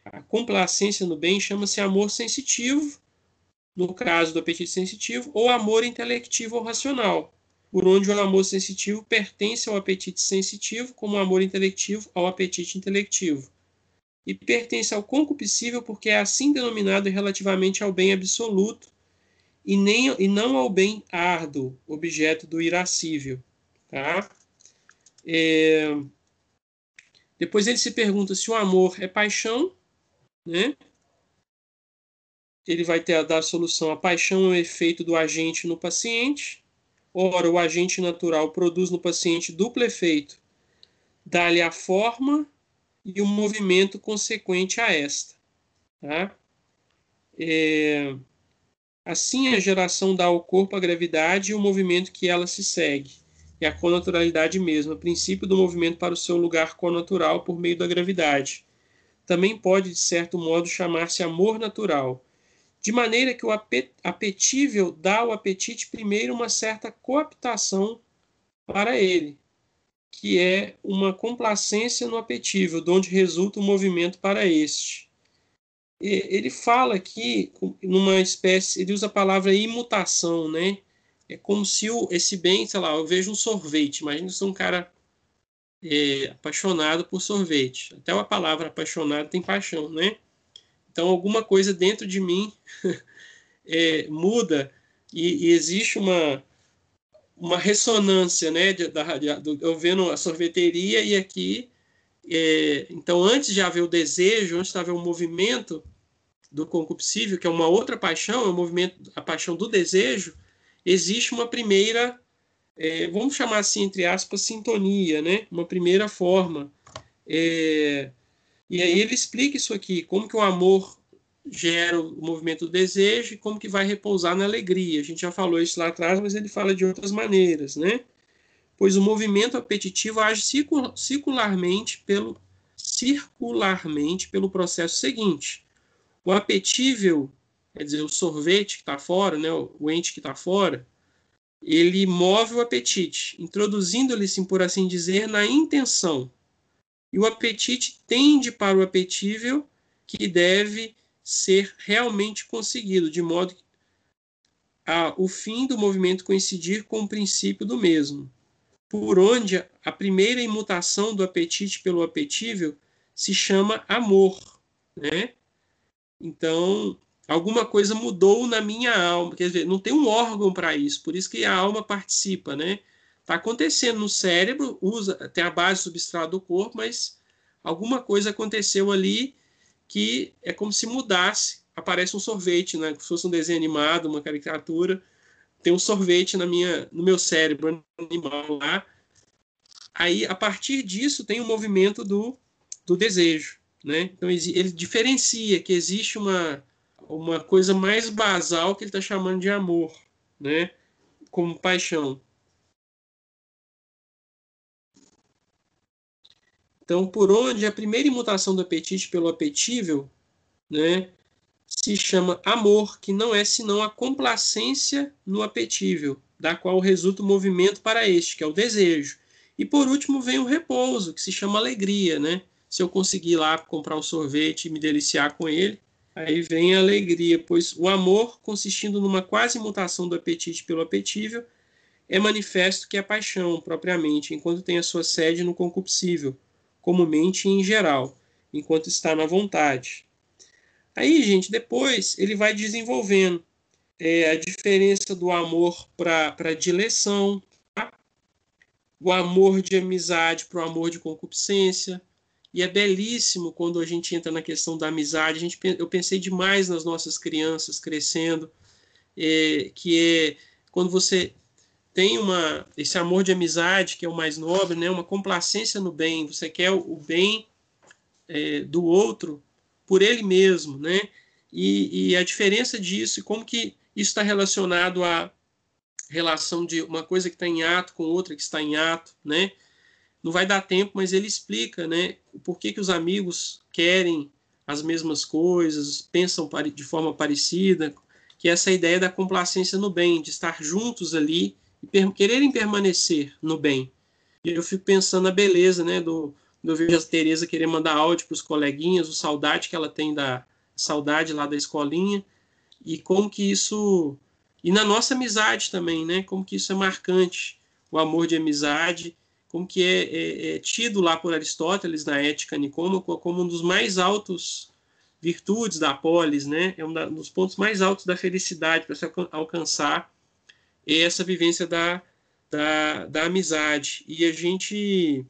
a complacência no bem chama-se amor sensitivo, no caso do apetite sensitivo, ou amor intelectivo ou racional por onde o amor sensitivo pertence ao apetite sensitivo, como o amor intelectivo ao apetite intelectivo. E pertence ao concupiscível porque é assim denominado relativamente ao bem absoluto e, nem, e não ao bem árduo, objeto do irascível. Tá? É... Depois ele se pergunta se o amor é paixão né? Ele vai ter a dar a solução. A paixão é o efeito do agente no paciente. Ora, o agente natural produz no paciente duplo efeito, dá-lhe a forma e o movimento consequente a esta. Tá? É, assim, a geração dá ao corpo a gravidade e o movimento que ela se segue, e a conaturalidade mesma, princípio do movimento para o seu lugar conatural por meio da gravidade. Também pode, de certo modo, chamar-se amor natural, de maneira que o apetível dá ao apetite primeiro uma certa coaptação para ele, que é uma complacência no apetível, de onde resulta o movimento para este. Ele fala aqui numa espécie, ele usa a palavra imutação, né? É como se o, esse bem, sei lá, eu vejo um sorvete, imagina sou um cara é, apaixonado por sorvete. Até a palavra apaixonado tem paixão, né? Então, alguma coisa dentro de mim é, muda e, e, existe uma, uma ressonância, né? De, da, de, eu vendo a sorveteria e aqui. É, então, antes de haver o desejo, antes de haver o movimento do concupiscível, que é uma outra paixão, é o movimento, a paixão do desejo, existe uma primeira, é, vamos chamar assim, entre aspas, sintonia, né? Uma primeira forma. É, e aí ele explica isso aqui, como que o amor gera o movimento do desejo e como que vai repousar na alegria. A gente já falou isso lá atrás, mas ele fala de outras maneiras, né? Pois o movimento apetitivo age circularmente pelo circularmente pelo processo seguinte. O apetível, quer dizer, o sorvete que está fora, né, o ente que está fora, ele move o apetite, introduzindo-lhe, por assim dizer, na intenção e o apetite tende para o apetível que deve ser realmente conseguido, de modo a o fim do movimento coincidir com o princípio do mesmo, por onde a primeira imutação do apetite pelo apetível se chama amor, né? Então, alguma coisa mudou na minha alma, quer dizer, não tem um órgão para isso, por isso que a alma participa, né? Está acontecendo no cérebro, usa, tem a base substrato do corpo, mas alguma coisa aconteceu ali que é como se mudasse. Aparece um sorvete, né? Se fosse um desenho animado, uma caricatura, tem um sorvete na minha, no meu cérebro animal lá. Aí, a partir disso, tem o um movimento do, do desejo, né? Então, ele diferencia que existe uma, uma coisa mais basal que ele está chamando de amor, né? Como paixão. Então, por onde a primeira imutação do apetite pelo apetível, né, se chama amor, que não é senão a complacência no apetível, da qual resulta o movimento para este, que é o desejo. E por último vem o repouso, que se chama alegria, né? Se eu conseguir lá comprar um sorvete e me deliciar com ele, aí vem a alegria, pois o amor, consistindo numa quase imutação do apetite pelo apetível, é manifesto que é paixão propriamente, enquanto tem a sua sede no concupiscível, comumente em geral, enquanto está na vontade. Aí, gente, depois ele vai desenvolvendo é, a diferença do amor para dileção, tá? o amor de amizade para o amor de concupiscência. E é belíssimo quando a gente entra na questão da amizade. A gente, eu pensei demais nas nossas crianças crescendo, é, que é quando você tem uma esse amor de amizade que é o mais nobre, né? Uma complacência no bem. Você quer o bem é, do outro por ele mesmo, né? E, e a diferença disso, como que isso está relacionado à relação de uma coisa que está em ato com outra que está em ato, né? Não vai dar tempo, mas ele explica, né? Por que, que os amigos querem as mesmas coisas, pensam de forma parecida, que é essa ideia da complacência no bem, de estar juntos ali e quererem permanecer no bem. E eu fico pensando na beleza, né, do, do a Tereza querer mandar áudio para os coleguinhas, o saudade que ela tem da saudade lá da escolinha e como que isso e na nossa amizade também, né, como que isso é marcante, o amor de amizade, como que é, é, é tido lá por Aristóteles na Ética Nicômaco como um dos mais altos virtudes da polis, né, é um dos pontos mais altos da felicidade para se alcançar essa vivência da, da, da amizade. E a gente.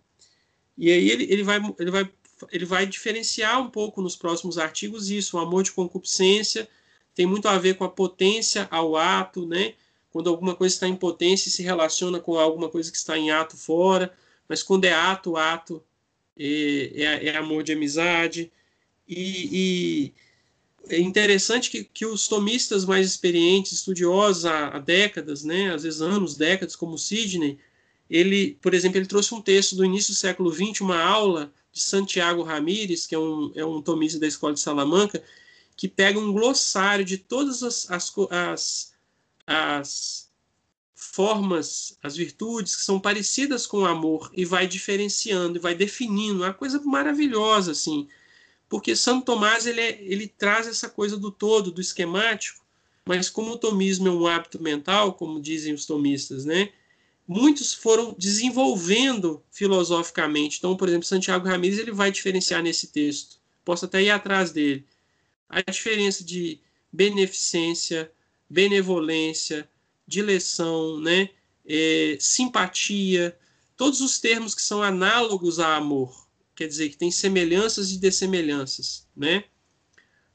E aí ele, ele, vai, ele vai ele vai diferenciar um pouco nos próximos artigos isso, o amor de concupiscência tem muito a ver com a potência ao ato, né? Quando alguma coisa está em potência se relaciona com alguma coisa que está em ato fora, mas quando é ato, ato é, é, é amor de amizade. E, e, é interessante que, que os tomistas mais experientes, estudiosos há, há décadas, né? Às vezes anos, décadas, como Sidney, ele, por exemplo, ele trouxe um texto do início do século XX, uma aula de Santiago Ramírez, que é um, é um tomista da Escola de Salamanca, que pega um glossário de todas as, as, as, as formas, as virtudes que são parecidas com o amor e vai diferenciando e vai definindo, é uma coisa maravilhosa assim, porque Santo Tomás ele, é, ele traz essa coisa do todo, do esquemático, mas como o tomismo é um hábito mental, como dizem os tomistas, né? muitos foram desenvolvendo filosoficamente. Então, por exemplo, Santiago Ramírez ele vai diferenciar nesse texto. Posso até ir atrás dele. A diferença de beneficência, benevolência, dileção, né? É, simpatia, todos os termos que são análogos a amor, quer dizer, que tem semelhanças e dessemelhanças, né?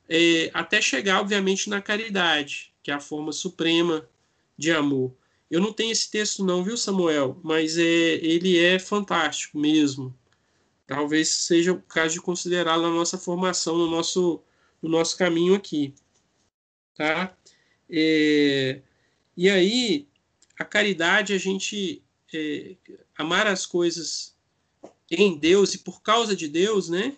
É, até chegar, obviamente, na caridade, que é a forma suprema de amor. Eu não tenho esse texto não, viu, Samuel? Mas é, ele é fantástico mesmo. Talvez seja o caso de considerá-lo na nossa formação, no nosso, no nosso caminho aqui. Tá? É, e aí, a caridade, a gente é, amar as coisas em Deus e por causa de Deus, né?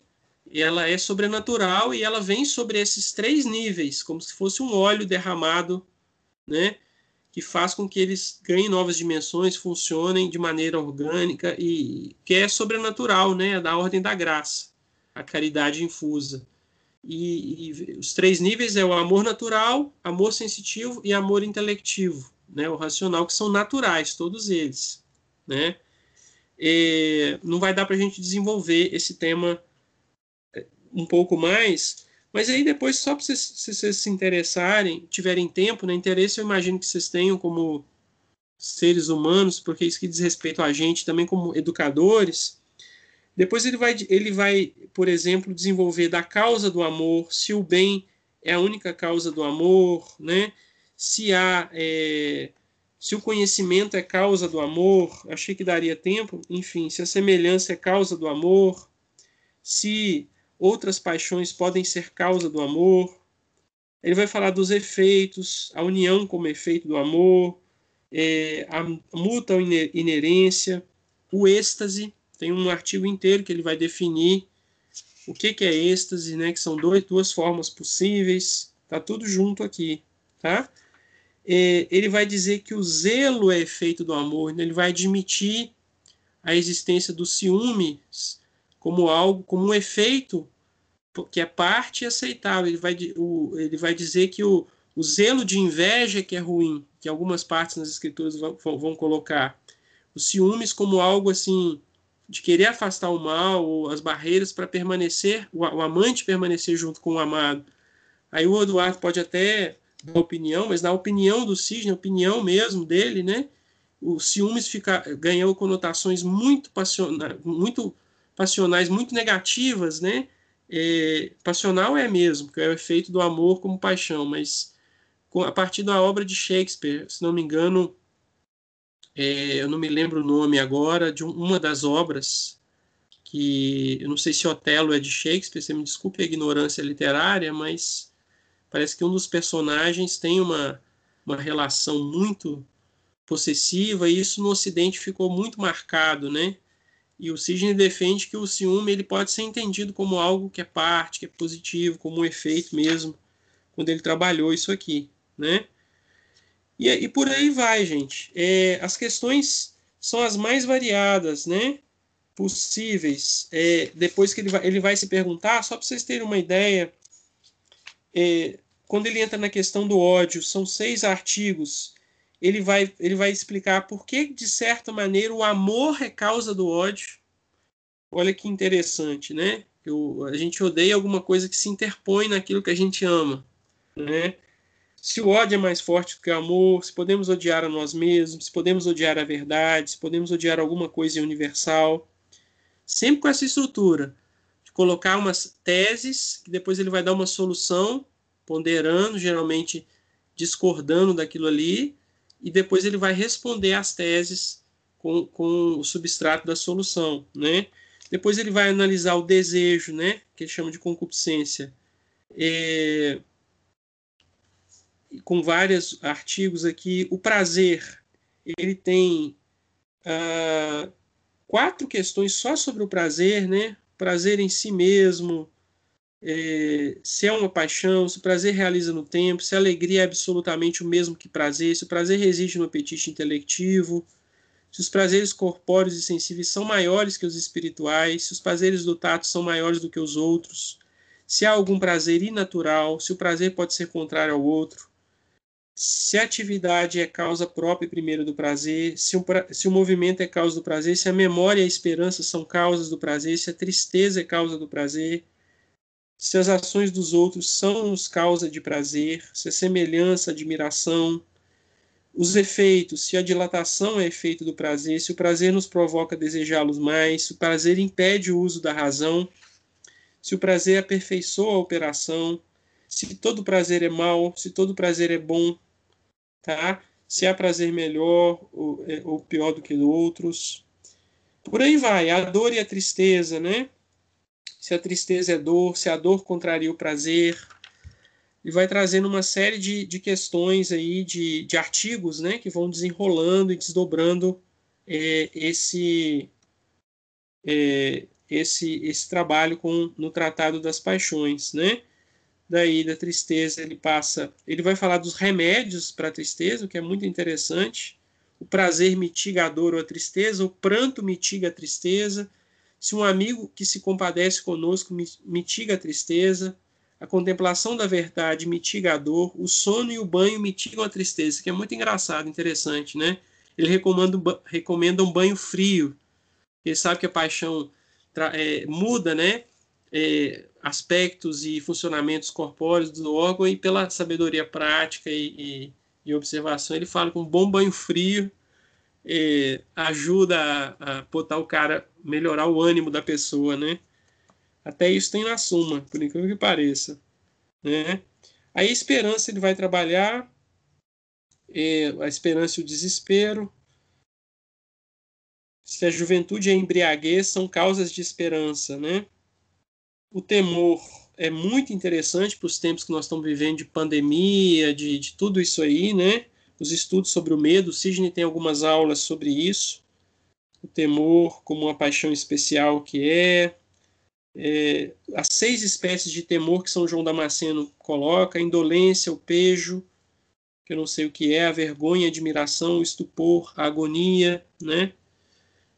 Ela é sobrenatural e ela vem sobre esses três níveis, como se fosse um óleo derramado, né? que faz com que eles ganhem novas dimensões, funcionem de maneira orgânica e que é sobrenatural, né? É da ordem da graça, a caridade infusa. E, e, os três níveis é o amor natural, amor sensitivo e amor intelectivo, né? O racional que são naturais, todos eles, né? E não vai dar para a gente desenvolver esse tema é, um pouco mais, mas aí depois, só para vocês, se se interessarem, tiverem tempo, né? Interesse eu imagino que vocês tenham como seres humanos, porque isso que diz respeito a gente também como educadores. Depois ele vai, ele vai, por exemplo, desenvolver da causa do amor, se o bem é a única causa do amor, né? Se há, é, se o conhecimento é causa do amor, achei que daria tempo, enfim, se a semelhança é causa do amor, se outras paixões podem ser causa do amor. Ele vai falar dos efeitos, a união como efeito do amor, é, a mútua inerência, o êxtase. Tem um artigo inteiro que ele vai definir o que, que é êxtase, né? Que são dois, duas formas possíveis. Tá tudo junto aqui, tá? É, ele vai dizer que o zelo é efeito do amor. Né? Ele vai admitir a existência dos ciúmes como algo, como um efeito que é parte aceitável. Ele vai, o, ele vai dizer que o, o zelo de inveja que é ruim, que algumas partes nas escrituras vão, vão colocar. Os ciúmes como algo assim de querer afastar o mal ou as barreiras para permanecer, o, o, amante permanecer junto com o amado. Aí o Eduardo pode até dar opinião, mas na opinião do Cisne, opinião mesmo dele, né? O ciúmes fica, ganhou conotações muito, passiona, muito passionais muito negativas, né? É, passional é mesmo, que é o efeito do amor como paixão, mas a partir da obra de Shakespeare, se não me engano, é, eu não me lembro o nome agora, de uma das obras, que eu não sei se Otelo é de Shakespeare, você me desculpe a ignorância literária, mas parece que um dos personagens tem uma, uma relação muito possessiva, e isso no Ocidente ficou muito marcado, né? E o Sidney defende que o ciúme ele pode ser entendido como algo que é parte, que é positivo, como um efeito mesmo, quando ele trabalhou isso aqui, né? E, e por aí vai, gente. É, as questões são as mais variadas, né? Possíveis. É, depois que ele vai, ele vai se perguntar, só para vocês terem uma ideia, é, quando ele entra na questão do ódio, são seis artigos ele vai, ele vai explicar por que, de certa maneira, o amor é causa do ódio. Olha que interessante, né? Eu, a gente odeia alguma coisa que se interpõe naquilo que a gente ama, né? Se o ódio é mais forte do que o amor, se podemos odiar a nós mesmos, se podemos odiar a verdade, se podemos odiar alguma coisa universal, sempre com essa estrutura. colocar umas teses, que depois ele vai dar uma solução, ponderando, geralmente discordando daquilo ali, e depois ele vai responder às teses com, com o substrato da solução, né? Depois ele vai analisar o desejo, né? Que ele chama de concupiscência. É, com vários artigos aqui. O prazer, ele tem ah, quatro questões só sobre o prazer, né? Prazer em si mesmo, é, se é uma paixão, se o prazer realiza no tempo, se a alegria é absolutamente o mesmo que prazer, se o prazer reside no apetite intelectivo, se os prazeres corpóreos e sensíveis são maiores que os espirituais, se os prazeres do tato são maiores do que os outros, se há algum prazer inatural, se o prazer pode ser contrário ao outro, se a atividade é causa própria primeiro do prazer, se o, se o movimento é causa do prazer, se a memória e a esperança são causas do prazer, se a tristeza é causa do prazer, se as ações dos outros são nos causa de prazer, se a semelhança, admiração, os efeitos, se a dilatação é efeito do prazer, se o prazer nos provoca desejá-los mais, se o prazer impede o uso da razão, se o prazer aperfeiçoa a operação, se todo prazer é mal, se todo prazer é bom, tá? Se há prazer melhor ou, é, ou pior do que outros. Por aí vai, a dor e a tristeza, né? Se a tristeza é dor, se a dor contraria o prazer. E vai trazendo uma série de, de questões aí, de, de artigos, né? Que vão desenrolando e desdobrando é, esse, é, esse, esse trabalho com, no Tratado das Paixões, né? daí da tristeza ele passa, ele vai falar dos remédios para a tristeza, o que é muito interessante. O prazer mitiga a dor ou a tristeza, o pranto mitiga a tristeza. Se um amigo que se compadece conosco mitiga a tristeza, a contemplação da verdade mitiga a dor, o sono e o banho mitigam a tristeza, que é muito engraçado, interessante, né? Ele recomenda, recomenda um banho frio. Ele sabe que a paixão é, muda, né? É, aspectos e funcionamentos corpóreos do órgão e pela sabedoria prática e, e, e observação, ele fala que um bom banho frio é, ajuda a, a botar o cara, melhorar o ânimo da pessoa, né? Até isso tem na suma, por incrível que pareça, né? A esperança ele vai trabalhar, é, a esperança e o desespero, se a juventude e a embriaguez são causas de esperança, né? o temor é muito interessante para os tempos que nós estamos vivendo de pandemia, de, de tudo isso aí, né? Os estudos sobre o medo, o Sidney tem algumas aulas sobre isso. O temor como uma paixão especial que é. é as seis espécies de temor que São João Damasceno coloca, a indolência, o pejo, que eu não sei o que é, a vergonha, a admiração, o estupor, a agonia, né?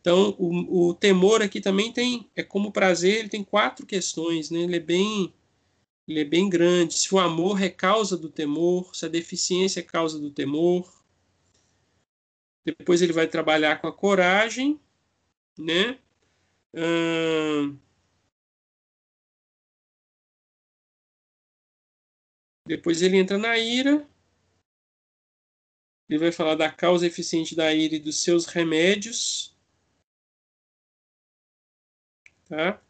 Então, o, o, temor aqui também tem, é como prazer, ele tem quatro questões, né? Ele é bem, ele é bem grande. Se o amor é causa do temor, se a deficiência é causa do temor. Depois ele vai trabalhar com a coragem, né? Depois ele entra na ira. Ele vai falar da causa eficiente da ira e dos seus remédios tá?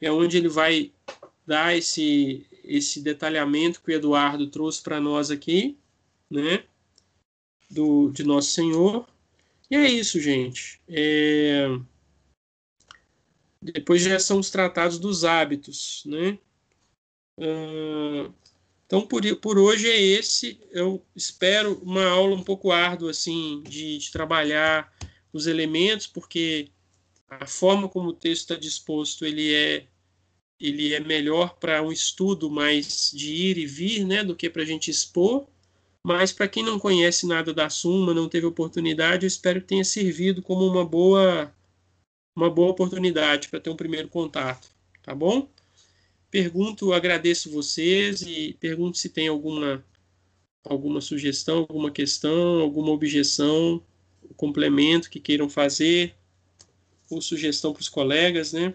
É onde ele vai dar esse esse detalhamento que o Eduardo trouxe para nós aqui, né? Do, de Nosso Senhor. E é isso, gente. É... Depois já são os tratados dos hábitos, né? Uh... Então, por, por hoje é esse. Eu espero uma aula um pouco árdua, assim, de, de trabalhar os elementos, porque a forma como o texto está disposto ele é ele é melhor para um estudo mais de ir e vir, né, do que para a gente expor. Mas para quem não conhece nada da Suma, não teve oportunidade, eu espero que tenha servido como uma boa uma boa oportunidade para ter um primeiro contato, tá bom? Pergunto, agradeço vocês e pergunto se tem alguma alguma sugestão, alguma questão, alguma objeção, complemento que queiram fazer ou sugestão para os colegas, né?